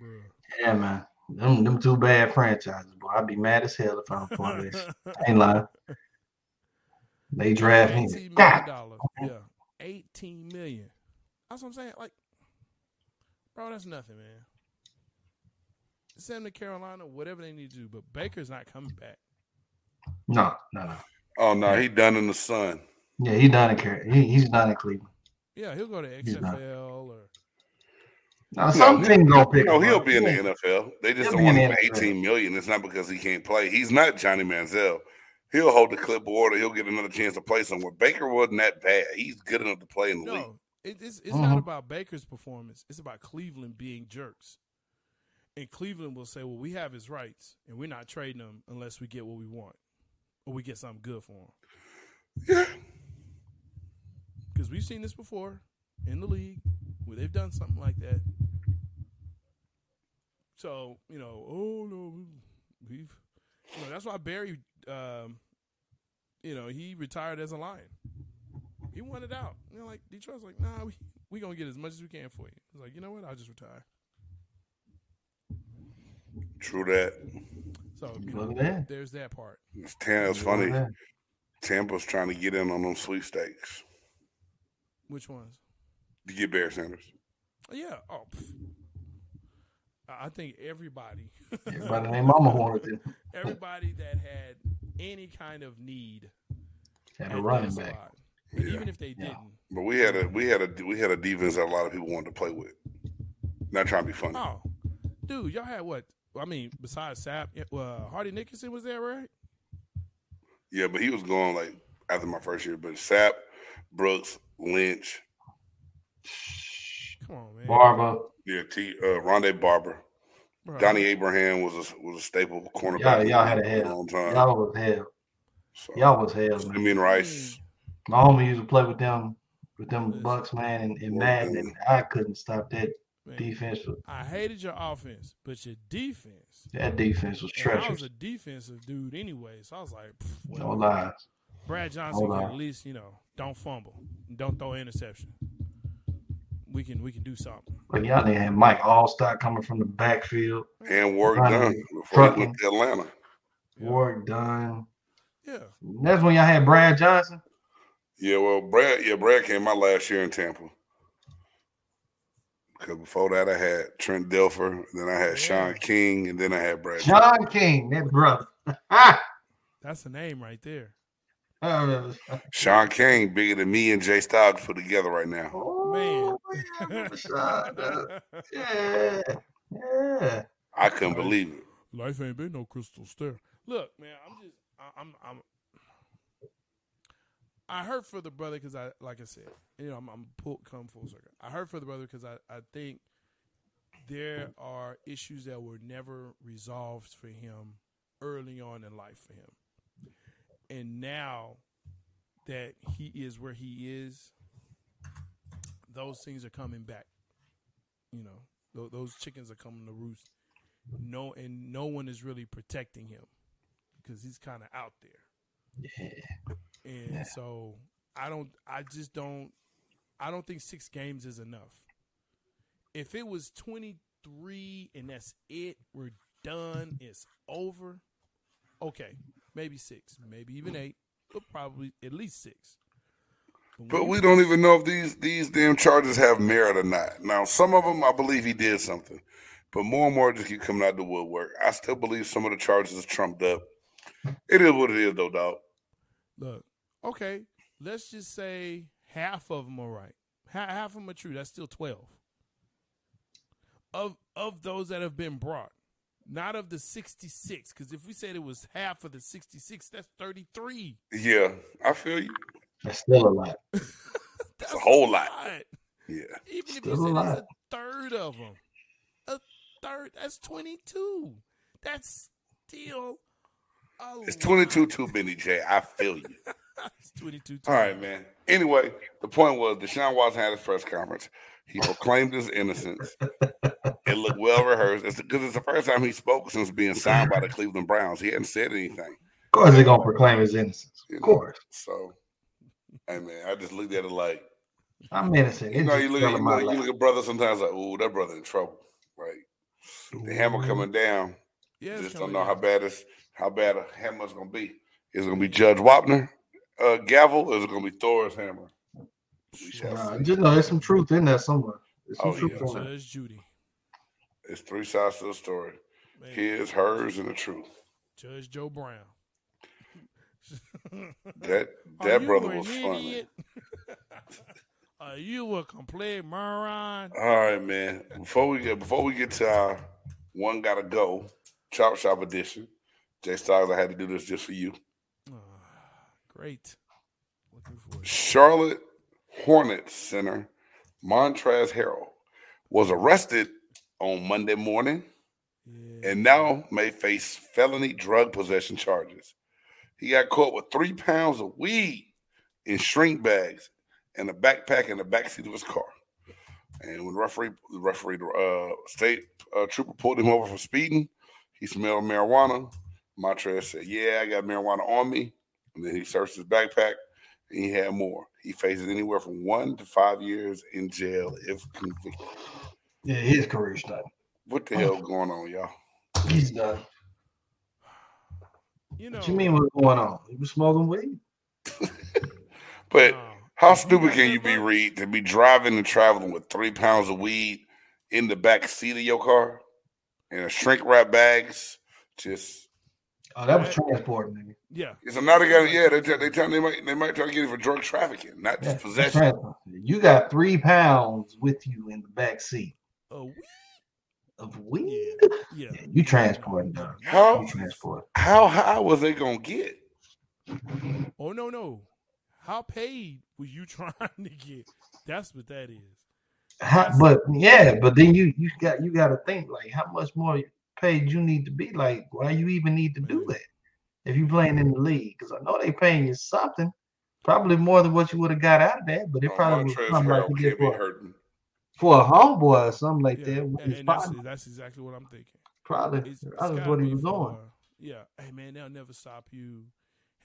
bruh. Yeah, man. Them, them two bad franchises, boy. I'd be mad as hell if I'm a part of this. I ain't lying. They draft me. $18 million. God. Yeah. 18 million. That's what I'm saying. Like, bro, that's nothing, man. Send them to Carolina, whatever they need to do. But Baker's not coming back. No, no, no. Oh no, he done in the sun. Yeah, he done in Car- he, He's done in Cleveland. Yeah, he'll go to He's not. XFL or Now, some he- team gonna pick No, him he'll up. be in the NFL. They just He'll don't want him the for NFL. 18 million. It's not because he can't play. He's not Johnny Manziel. He'll hold the clipboard or he'll get another chance to play somewhere. Baker wasn't that bad. He's good enough to play in the league. No, it, it's it's not Mhm. about Baker's performance. It's about Cleveland being jerks. And Cleveland will say, "Well, we have his rights, and we're not trading him unless we get what we want, or we get something good for him." Yeah. Because we've seen this before in the league where they've done something like that. So you know, oh no, we've you know that's why Barry, um, you know, he retired as a Lion. He wanted out. You know, like Detroit's like, nah, we we gonna get as much as we can for you. He's like, you know what? I'll just retire. True that. So you know, that. there's that part. It's, Tam- it's funny. that. Tampa's trying to get in on them sweepstakes Which ones? to get Barry Sanders. Oh, yeah. Oh, pff. I I think everybody, Everybody named Mama wanted to everybody that had any kind of need had a running that back. spot, Yeah. even if they Yeah. didn't, But we had a we had a we had a defense that a lot of people wanted to play with. Not trying to be funny. oh, dude, y'all had what? I mean, besides Sapp, uh, Hardy Nickerson was there, right? Yeah, but he was going like after my first year. But Sapp, Brooks, Lynch, Come on, man. Barber. yeah, T, uh, Rondé Barber, Bro, Donnie Abraham was a was a staple cornerback. Y'all, y'all had a hell. long time. Y'all was hell. So, Y'all was hell, man. Simeon Rice. My homie used to play with them, with them Bucs, man, and, and Well Madden, and I couldn't stop that man, defense. I hated your offense, but your defense. That defense was And I was a defensive dude anyway, so I was like, No lies. Brad Johnson Hold can on. at least, you know, don't fumble, don't throw interception. We can we can do something. But y'all didn't have Mike Alstott coming from the backfield. And Warrick Dunn before he trucking. went to Atlanta. Yeah. Warrick Dunn. Yeah, That's when y'all had Brad Johnson. Yeah, well, Brad, yeah, Brad came my last year in Tampa. Because before that, I had Trent Dilfer, then I had Yeah. Shaun King, and then I had Brad. John King, that brother. Ah! that's a name right there. Shaun King, bigger than me and Jay Stoggs put together right now. oh, yeah, I Sean, uh, yeah, yeah. I couldn't believe it. Life ain't been no crystal stair. Look, man, I'm just, I- I'm, I'm, I hurt for the brother because I, like I said, you know, I'm, I'm come full circle. I hurt for the brother because I, I think there are issues that were never resolved for him early on in life for him, and now that he is where he is, those things are coming back. You know, Tho- those chickens are coming to roost no and no one is really protecting him because he's kind of out there Yeah. And Yeah. so i don't i just don't i don't think six games is enough if it was 23 and that's it we're done it's over okay maybe six maybe even eight but probably at least six when But we don't even know if these these damn charges have merit or not. Now, some of them, I believe he did something, but more and more just keep coming out the woodwork. I still believe some of the charges are trumped up. It is what it is, though, dog. Look, okay, let's just say half of them are right. Half, half of them are true. That's still twelve. of of those that have been brought, not of the sixty six. Because if we said it was half of the sixty six, that's thirty three. Yeah, I feel you. That's still a lot. That's a whole lot. Yeah. Even if Still a you said lot. it's a third of them, a third, that's 22. That's still a It's lot. 22 too many, Jay. I feel you. it's 22. All right, man. Anyway, the point was Deshaun Watson had his press conference. He proclaimed his innocence. It looked well rehearsed. It's because it's the first time he spoke since being signed by the Cleveland Browns. He hadn't said anything. Of course, they're gonna proclaim his innocence. you Of know? course, So, hey man, I just looked at it like I'm innocent. you know, you look at you, telling my know, you look at brother sometimes like, oh, that brother in trouble. Right. The hammer coming down. Yeah, it's just don't coming know how bad it's how bad a hammer's gonna be. Is it gonna be Judge Wapner uh, gavel or is it gonna be Thor's hammer? Nah, see. just know there's some truth in there somewhere. There's some Oh, truth yeah. in there. Judge Judy. It's three sides to the story. Man, His, hers, and the truth. Judge Joe Brown. That that you brother was funny. idiot? Are you a complete moron? All right, man. Before we get before we get to our one gotta go chop shop edition, Jay Styles, I had to do this just for you. Great. Looking forward. Charlotte Hornets center Montrezl Harrell was arrested on Monday morning Yeah. and now may face felony drug possession charges. He got caught with three pounds of weed in shrink bags and a backpack in the backseat of his car. And when referee, the referee, uh, state uh, trooper pulled him over for speeding, he smelled marijuana. Montrezl said, "Yeah, I got marijuana on me." And then he searched his backpack, and he had more. He faces anywhere from one to five years in jail if convicted. Yeah, his career's done. What the hell going on, y'all? He's done. you know, What you mean what's going on? He was smoking weed. But no. How stupid can you be. Reed, to be driving and traveling with three pounds of weed in the back seat of your car and a shrink wrap bags? Just Oh, that was Right. transporting. Nigga. yeah, it's another guy. Yeah, they tell- they tell they might they might try to get it for drug trafficking, not just that's possession. You got three pounds with you in the back seat a week. of weed. Yeah, Yeah, you transporting, No, dog. no, How- You transport. How high was they gonna get? Oh no, no. How paid was you trying to get? That's what that is. How, but yeah, but then you you got you got to think like how much more paid you need to be. Like, why you even need to do that if you playing in the league? Because I know they paying you something, probably more than what you would have got out of that. But it Oh, probably was something like you get for, hurting. for a homeboy or something like Yeah, that. and, and that's that's exactly what I'm thinking. Probably It's, it's what he was for- Yeah, hey man, they'll never stop you.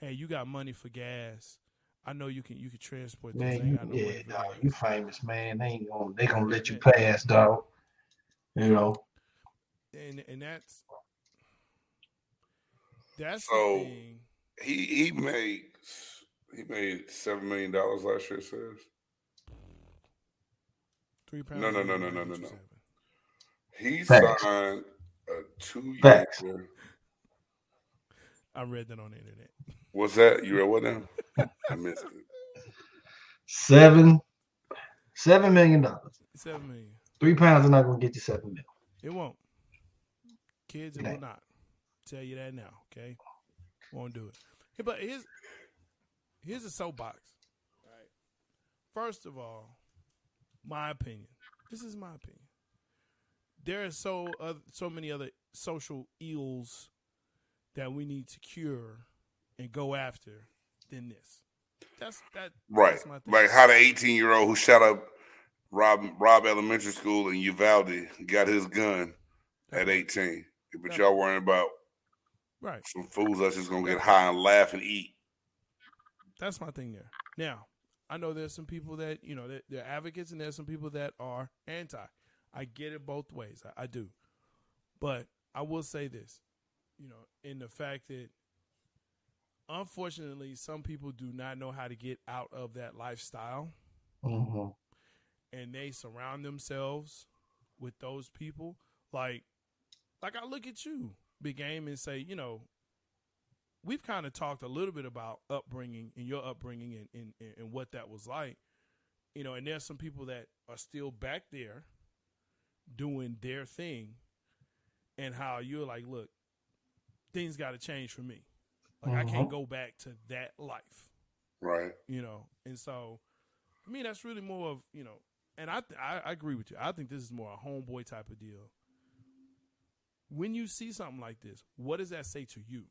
Hey, you got money for gas. I know you can you can transport this. I Man, you, yeah, dog, you famous, man. They ain't gonna they gonna let you pass, dog. You know. And and that's that's So- the thing. He he made he made seven million dollars last year. It says Three pounds. no, no, no, no, no, no, no. he Facts. signed a two Facts. year. I read that on the internet. What's that? You read what now? I missed it. Seven seven million dollars. Seven million. Three pounds are not gonna get you seven million. It won't. Kids, it It will not. Tell you that now, okay? Won't do it. Hey, but here's here's a soapbox. Right. First of all, my opinion. This is my opinion. There are so uh, so many other social ills that we need to cure and go after than this. That's that. Right. That's my thing. Like how the 18 year old who shot up Robb Robb Elementary School in Uvalde got his gun at 18. But y'all worrying about Right. some fools that's just gonna get high and laugh and eat. That's my thing there. Now, I know there's some people that, you know, they're, they're advocates and there's some people that are anti. I get it both ways. I, I do. But I will say this, you know, in the fact that unfortunately some people do not know how to get out of that lifestyle Mm-hmm. and they surround themselves with those people like like I look at you big game and say you know we've kind of talked a little bit about upbringing and your upbringing and, and, and- and what that was like you know and there's some people that are still back there doing their thing, and how you're like, look, things got to change for me. Like I can't Mhm. go back to that life, Right. you know. And so, for me, that's really more of you know. And I, th- I I agree with you. I think this is more a homeboy type of deal. When you see something like this, what does that say to you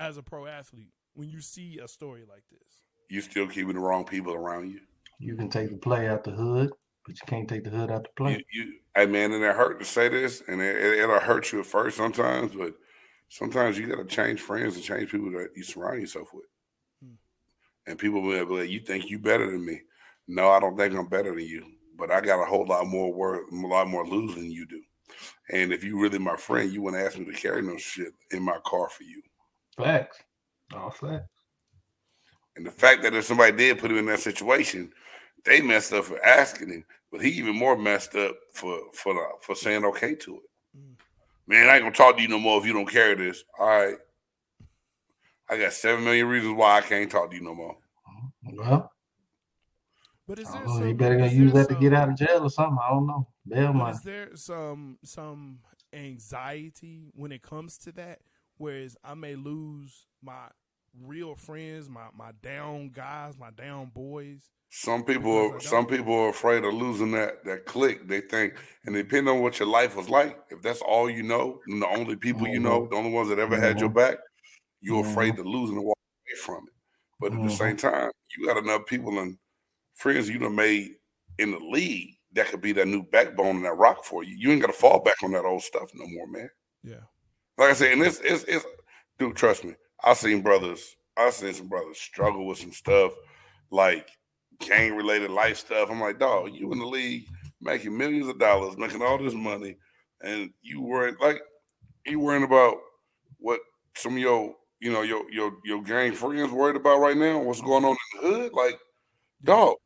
as a pro athlete? When you see a story like this, You still keeping the wrong people around you. You can take the play out the hood, but you can't take the hood out the play. You, you, hey man, and it hurt to say this, and it, it, it'll hurt you at first sometimes, but sometimes you got to change friends and change people that you surround yourself with. Hmm. And people will be like, "You think you better than me?" No, I don't think I'm better than you, but I got a whole lot more work, a lot more lose than you do. And if you really my friend, you wouldn't ask me to carry no shit in my car for you. Facts. All facts. And the fact that if somebody did put him in that situation, they messed up for asking him, but he even more messed up for for for saying okay to it. Mm. Man, I ain't gonna talk to you no more if you don't carry this. All right. I got seven million reasons why I can't talk to you no more. Well, but is there oh, don't some, You better gonna use there that to get out of jail or something. I don't know. Bail money. is there some some anxiety when it comes to that? Whereas I may lose my real friends, my my down guys, my down boys. Some people, Because some people are afraid of losing that that click. They think, and depending on what your life was like, if that's all you know, and the only people you know, mm-hmm. the only ones that ever had your mm-hmm. back, you're afraid mm-hmm. to lose and walk away from it. But at the same time, you got enough people and friends you done made in the league that could be that new backbone and that rock for you. You ain't got to fall back on that old stuff no more, man. Yeah. Like I said, and it's it's, it's dude, trust me. I've seen brothers, I've seen some brothers struggle with some stuff like gang related life stuff. I'm like, dog, you in the league making millions of dollars, making all this money, and you weren't like you worrying about what some of your you know your your your gang friends worried about right now, what's going on in the hood. Like, dog,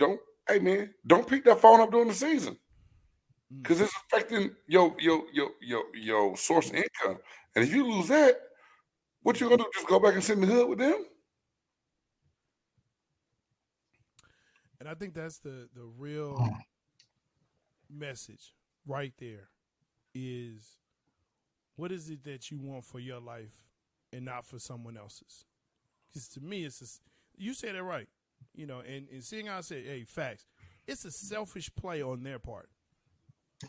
don't hey man, don't pick that phone up during the season Mm. because it's affecting your your your your your source of income. And if you lose that, what you gonna do? Just go back and sit in the hood with them? And I think that's the the real Mm. message right there is what is it that you want for your life and not for someone else's? Because to me, it's just, you said it right, you know. And, and seeing how I said, hey, facts, it's a selfish play on their part.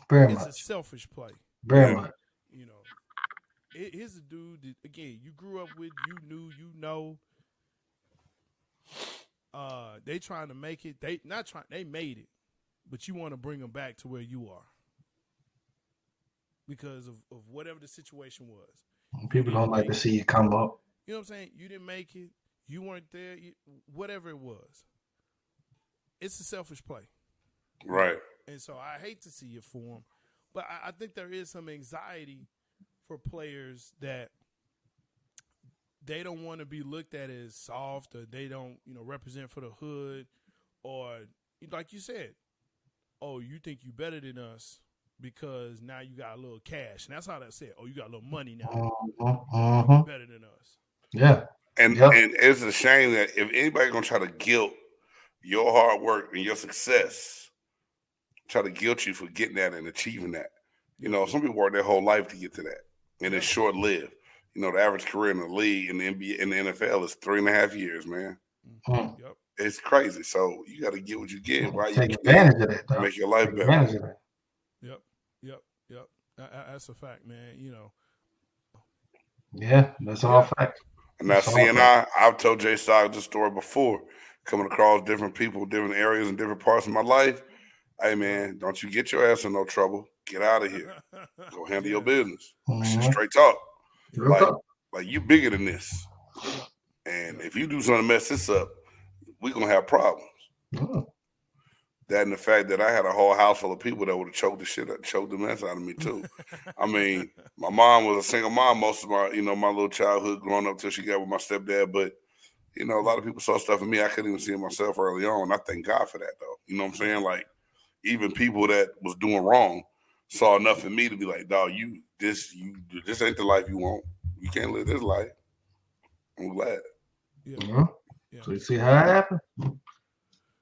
Very It's a selfish play. Very much. You know, It- here's a dude that again you grew up with, you knew, you know. Uh, they trying to make it. They not trying. They made it, but you want to bring them back to where you are because of, of whatever the situation was. People don't like to see you come up. You know what I'm saying? You didn't make it. You weren't there. You, whatever it was, it's a selfish play. Right. And so I hate to see it for them, but I, I think there is some anxiety for players that they don't want to be looked at as soft or they don't, you know, represent for the hood or like you said, oh, you think you better than us because now you got a little cash. And that's how that said, oh, you got a little money now. You mhm. better than us. Yeah. And Yep. and it's a shame that if anybody gonna try to guilt your hard work and your success, try to guilt you for getting that and achieving that. You know, some people work their whole life to get to that, and it's short lived. You know, the average career in the league in the NBA in the NFL is three and a half years, man. Mm. Yep. It's crazy. So you got to get what you get while you Take can advantage of that, though. make your life Take better. advantage of that. Yep. Yep. Yep. That- that- that's a fact, man. You know, Yeah, that's all Yeah. facts. And now seeing I, I've told Jay Stock this story before, coming across different people, different areas, and different parts of my life. Hey man, don't you get your ass in no trouble. Get out of here. Go handle your business. Mhm. Straight talk. Like, talk. like you bigger than this. And if you do something to mess this up, we're gonna have problems. Mm. That and the fact that I had a whole house full of people that would have choked the shit out, choked the mess out of me too. I mean, my mom was a single mom most of my, you know, my little childhood growing up till she got with my stepdad. But you know, a lot of people saw stuff in me I couldn't even see in myself early on. I thank God for that though. You know what I'm saying? Like even people that was doing wrong saw enough in me to be like, dog, you this you this ain't the life you want. You can't live this life. I'm glad. yeah, Mhm. yeah. So you see how it happened?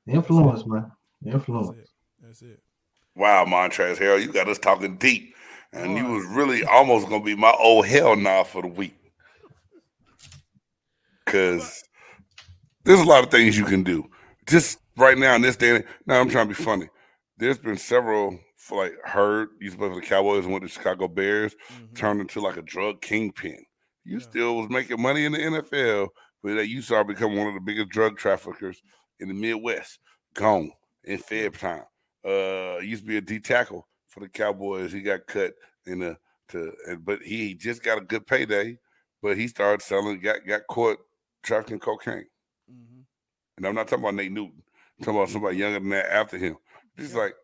Influence, man. That's it. That's it. Wow, Montrezl Harrell, you got us talking deep. And you was really almost gonna be my old hell now for the week. Cause there's a lot of things you can do. Just right now in this day, and now I'm trying to be funny. There's been several for like Hurd used to play for the Cowboys and went to Chicago Bears, Mhm. turned into like a drug kingpin. You Yeah. still was making money in the NFL, but that you saw become one of the biggest drug traffickers in the Midwest. Gone in Feb time. Uh, used to be a D tackle for the Cowboys. He got cut in a to, but he just got a good payday. But he started selling, got got caught trafficking cocaine. Mm-hmm. And I'm not talking about Nate Newton. I'm talking about somebody younger than that after him. It's like,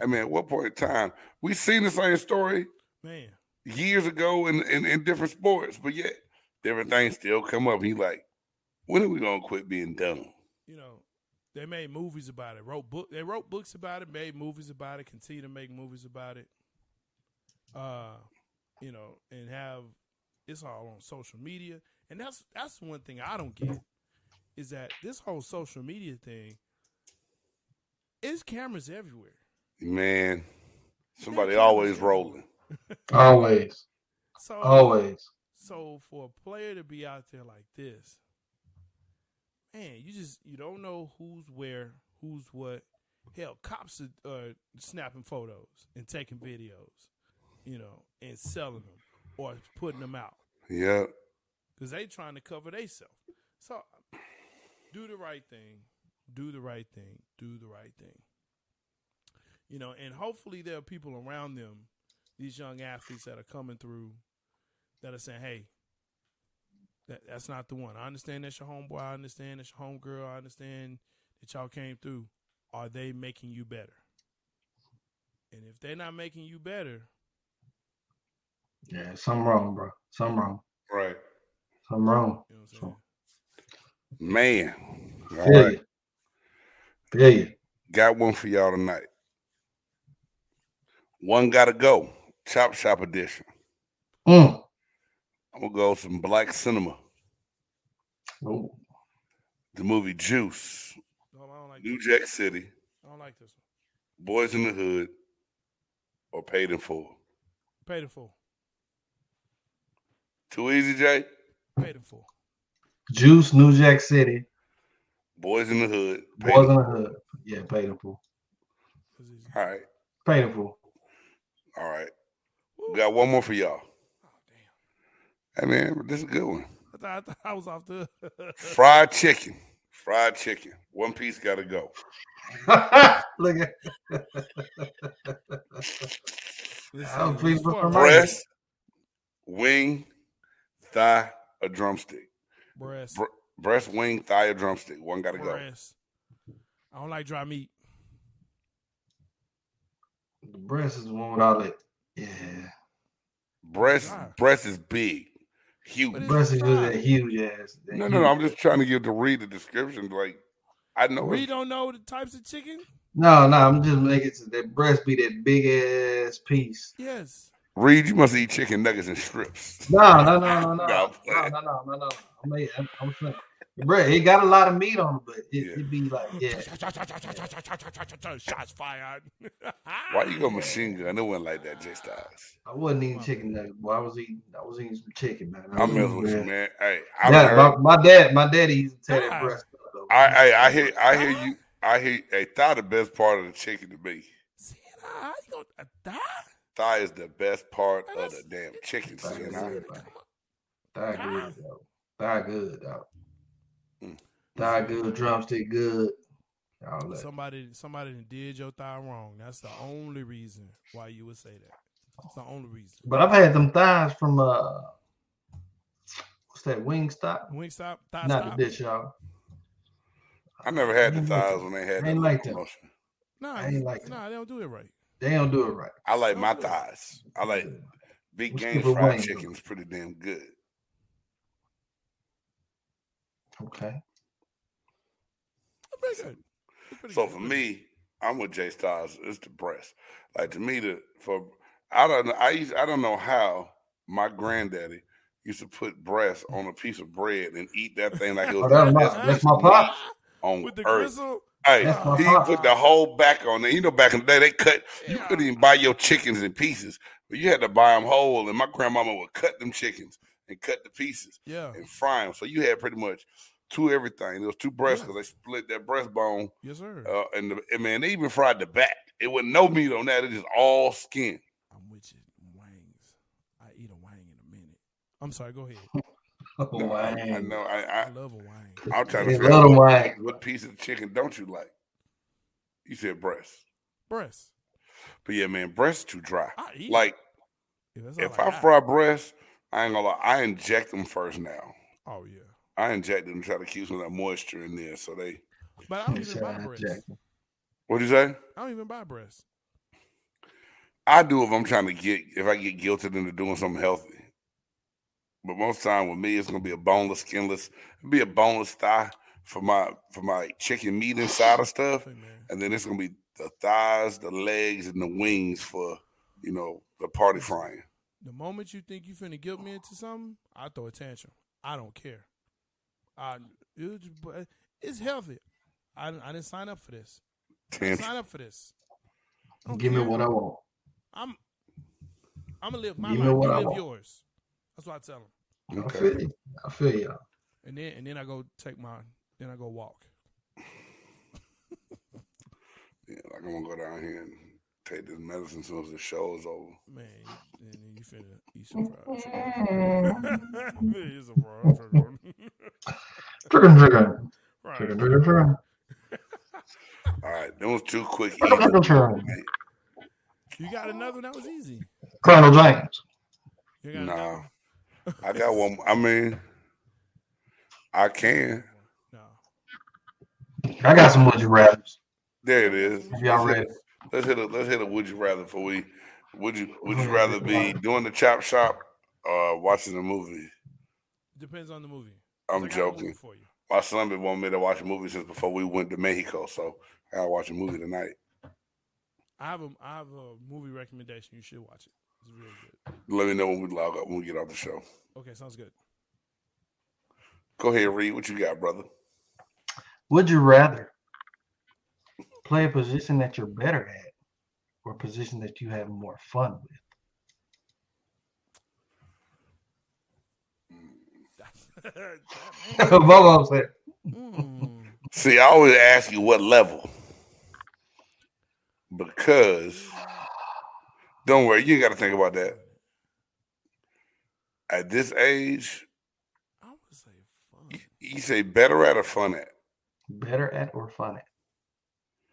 I mean, at what point in time we seen the same story Man, years ago in, in, in different sports, but yet different things still come up. He like, when are we gonna quit being dumb? you know, they made movies about it. Wrote book. They wrote books about it. Made movies about it. Continue to make movies about it. Uh, you know, and have it's all on social media, and that's that's one thing I don't get is that this whole social media thing is cameras everywhere. Man, somebody always rolling. Always, So always. So for a player to be out there like this, man, you just you don't know who's where, who's what. Hell, cops are snapping photos and taking videos, you know, and selling them or putting them out Yeah. because they trying to cover themselves. So do the right thing, do the right thing, do the right thing. You know, and hopefully there are people around them, these young athletes that are coming through, that are saying, "Hey, that that's not the one." I understand that's your homeboy. I understand that's your homegirl. I understand that y'all came through. Are they making you better? And if they're not making you better, Yeah, something wrong, bro. Something wrong. Right. Something wrong. you know what I'm saying? Man. All Feel right. you. Feel you. Got one for y'all tonight. One gotta go. Chop Shop Edition. Mm. I'm gonna go some black cinema. Ooh. The movie Juice, No, I don't like New this. Jack City, I don't like this one. Boys in the Hood, or Paid in Full. Paid in full. Too easy, Jay. Paid in full. Juice, New Jack City. Boys in the Hood. Boys in in the Hood. Yeah, paid in full. All right. Paid in full. All right. We got one more for y'all. Damn! Hey man, this is a good one. I thought, I, thought I was off the. Fried chicken. Fried chicken. One piece gotta go. Look at Listen, please it's look for for a mine. reason. Breast, wing, thigh, a drumstick. Breast. Bre- breast, wing, thigh, a drumstick. One gotta go. Breast. I don't like dry meat. the breast is the one with all that. Yeah. Breast, Dry. breast is big, huge. But it's Breast is just that huge ass. that No, no, no. I'm just trying to get to read the description. Like, I know. We it's- don't know the types of chicken. No, no, I'm just making it that breast be that big ass piece. Yes. Reed, you must eat chicken nuggets and strips. No, no, no, no, no, no, no, no, no, no. I'm, I'm, I'm saying, the breast, it got a lot of meat on it, but it, Yeah. it be like, yeah. Shots fired. Why you go machine gun? It wasn't like that, J Styles. I wasn't eating chicken nuggets, boy. I was eating, I was eating some chicken, man. I I'm was messing eating with you, breast. man. Hey, I Yeah, heard, my, my dad, my daddy used to tear that God. breast up. though. I, I, I hear, I hear you. I hear. Hey, thigh the best part of the chicken to me. See, how you gonna die? Thigh is the best part of the damn chicken. Thigh See, is good. Thigh good, though. Thigh good, though. Mm. Thigh good, drumstick good. All. Somebody, somebody done did your thigh wrong. That's the only reason why you would say that. That's the only reason. But I've had them thighs from uh, what's that? Wingstop. Wingstop, thigh Not stop. the dish, y'all. I never had the thighs when they had I that ain't little like them. promotion. Nah, I ain't like nah, they don't do it right. They don't do it right. I like my oh. thighs. I like big Let's game fried wing. chicken. is pretty damn good. Okay. Pretty good. Pretty So good. for me, I'm with Jay Styles. It's the breast. Like to me, the for I don't know. I used, I don't know how my granddaddy used to put breast on a piece of bread and eat that thing like it Oh, was that's my best that's my of meat pops. on with the earth. gristle. Hey, he fault. put the whole back on there. You know, back in the day, they cut. You couldn't even buy your chickens in pieces, but you had to buy them whole. And my grandmama would cut them chickens and cut the pieces Yeah. and fry them. So you had pretty much two everything. There was two breasts Yeah. because they split that breastbone. Yes, sir. Uh, and, the, and man, they even fried the back. It wasn't no meat on that. It just all skin. I'm with you. Wangs. I eat a wang in a minute. I'm sorry. Go ahead. I, I know. I, I I love a wang. I'm trying to figure love out them what, what piece of chicken don't you like? You said breast, Breast. but yeah, man, breast too dry. I eat. Like if, that's if I got. fry breast, I ain't gonna lie. I inject them first now. Oh yeah. I inject them to try to keep some of that moisture in there. So they. But I don't even buy sir, breast. What'd you say? I don't even buy breast. I do if I'm trying to get if I get guilted into doing something healthy. But most time with me, it's gonna be a boneless, skinless. It'll be a boneless thigh for my for my chicken meat inside of stuff, Hey, and then it's gonna be the thighs, the legs, and the wings for you know the party frying. The moment you think you finna guilt me into something, I throw a tantrum. I don't care. I it, it's healthy. I I didn't sign up for this. I didn't sign up for this. I don't Give me what I want. I'm I'm gonna live my Give life. me You what I live want. yours. That's what I tell them. I Okay. feel you. I feel you. And then and then I go take my then I go walk. Yeah, like I'm gonna go down here and take this medicine as soon as the show is over. Man, and then you finna eat some fried mm-hmm. chicken. Eat some fried chicken. Chicken, chicken. Right. Chicken, chicken, chicken. All right, those two quick. You got another one that was easy. Colonel James. You got Nah, another one? I got one. I mean, I can. No. I got some would you rather. There it is. Y'all Let's hit ready? Let's hit it. Let's hit a would you rather for we. Would you Would you Mhm. rather be doing the chop shop or watching a movie? Depends on the movie. I'm I got a movie joking. For you. My son been wanting me to watch a movie since before we went to Mexico, so I gotta watch a movie tonight. I have a I have a movie recommendation. You should watch it. It's really good. Let me know when we log up when we get off the show. Okay, sounds good. Go ahead, Reed. what you got, brother. Would you rather play a position that you're better at or a position that you have more fun with? That- Both of them said, Mm. See, I always ask you what level because don't worry, you ain't got to think about that. At this age, I would say fun. you, you say better at or fun at. better at or fun at?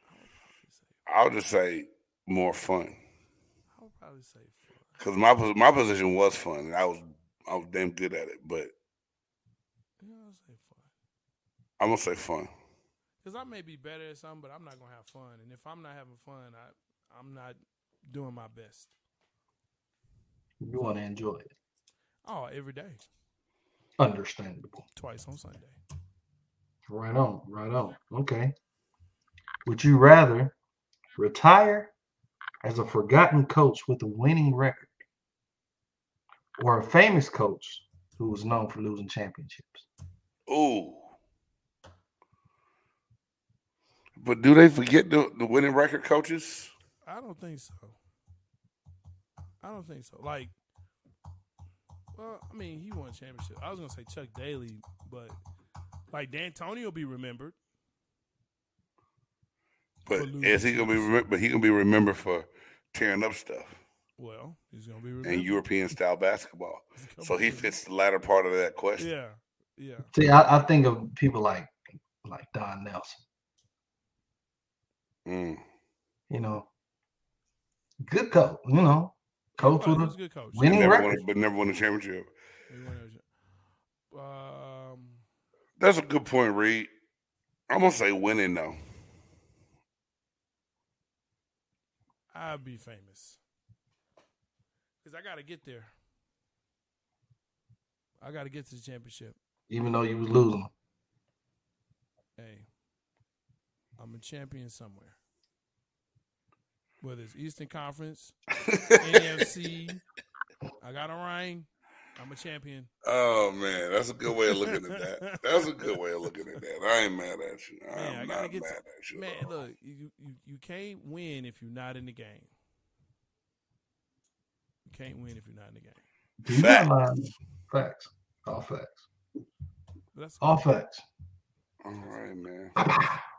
I would probably say I'll just say more fun I would probably say fun. because my my position was fun and I was I was damn good at it. But Yeah, I would say fun. I'm gonna say fun. Because I may be better at something, but I'm not gonna have fun. And if I'm not having fun, I I'm not doing my best. You want to enjoy it. Oh, every day, Understandable. twice on Sunday. Right on. Right on. Okay. Would you rather retire as a forgotten coach with a winning record or a famous coach who was known for losing championships? Ooh. But do they forget the, the winning record coaches? I don't think so. I don't think so. Like, well, I mean, he won a championship. I was gonna say Chuck Daly, but like D'Antoni will be remembered. But For is he gonna be? teams. But he gonna be remembered for tearing up stuff Well, he's gonna be remembered. and European style basketball. So he fits the latter part of that question. Yeah, yeah. See, I, I think of people like like Don Nelson. Mm. You know, good coach. You know, coach He with was a a good coach. Winning never record. won, a- but never won a championship. Won a- Um, That's a good point, Reed. I'm gonna say winning though. I'd be famous because I got to get there. I got to get to the championship. even though you was losing. Hey, I'm a champion somewhere. Whether it's Eastern Conference, NFC, I got a ring. I'm a champion. Oh man, that's a good way of looking at that. That's a good way of looking at that. I ain't mad at you. I Man, I am gotta not get mad to- at you. Man, look, you, you you can't win if you're not in the game. You can't win if you're not in the game. You got lying. Facts. All facts. That's All facts. All right, man.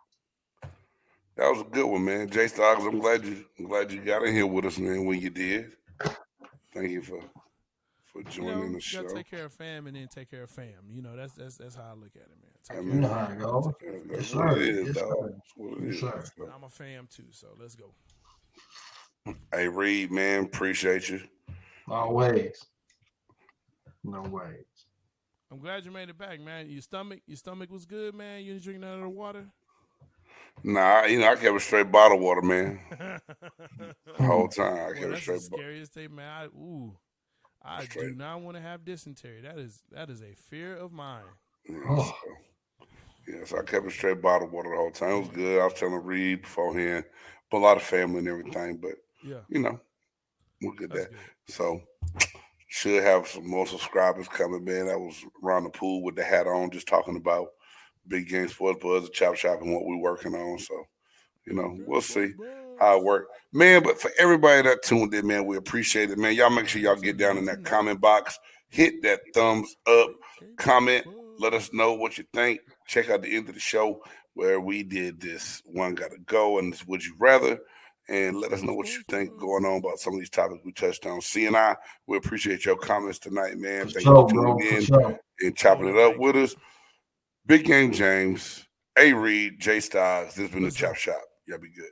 That was a good one, man. Jay Stocks, I'm glad you I'm glad you got in here with us, man, when you did. Thank you for for you joining know, the you show. gotta take care of fam and then take care of fam. You know, that's that's that's how I look at it, man. Take I care mean, You of know fam, how it goes. take care of That's Yes, what sir. it is, Yes, dog. sir. That's what it Yes, is. sir. So, I'm a fam too, so let's go. Hey Reed, man, appreciate you. Always. No ways. I'm glad you made it back, man. Your stomach, your stomach was good, man. You didn't drink none of the water. Nah, you know, I kept a straight bottle water, man. The whole time. I kept a that's the straight bottle. scariest thing, man. I, ooh, I do not want to have dysentery. That is that is a fear of mine. Yeah, Oh. so, yeah, so I kept a straight bottle water the whole time. It was good. I was telling Reed beforehand, but a lot of family and everything. But Yeah, you know, we'll get that's that. good. So should have some more subscribers coming, man. That was around the pool with the hat on, just talking about big game sports buzz, the chop shop, and what we're working on. So, you know, we'll see how it works. Man, but for everybody that tuned in, man, we appreciate it, man. Y'all make sure y'all get down in that comment box, hit that thumbs up, comment, let us know what you think. Check out the end of the show where we did this one gotta go and this would you rather. And let us know what you think going on about some of these topics we touched on. C and I, we appreciate your comments tonight, man. For Thank sure, you for bro. tuning For in sure. and chopping it up with us. Big game James, A Reed, J Styles. This has been the? Chop Shop. Y'all be good.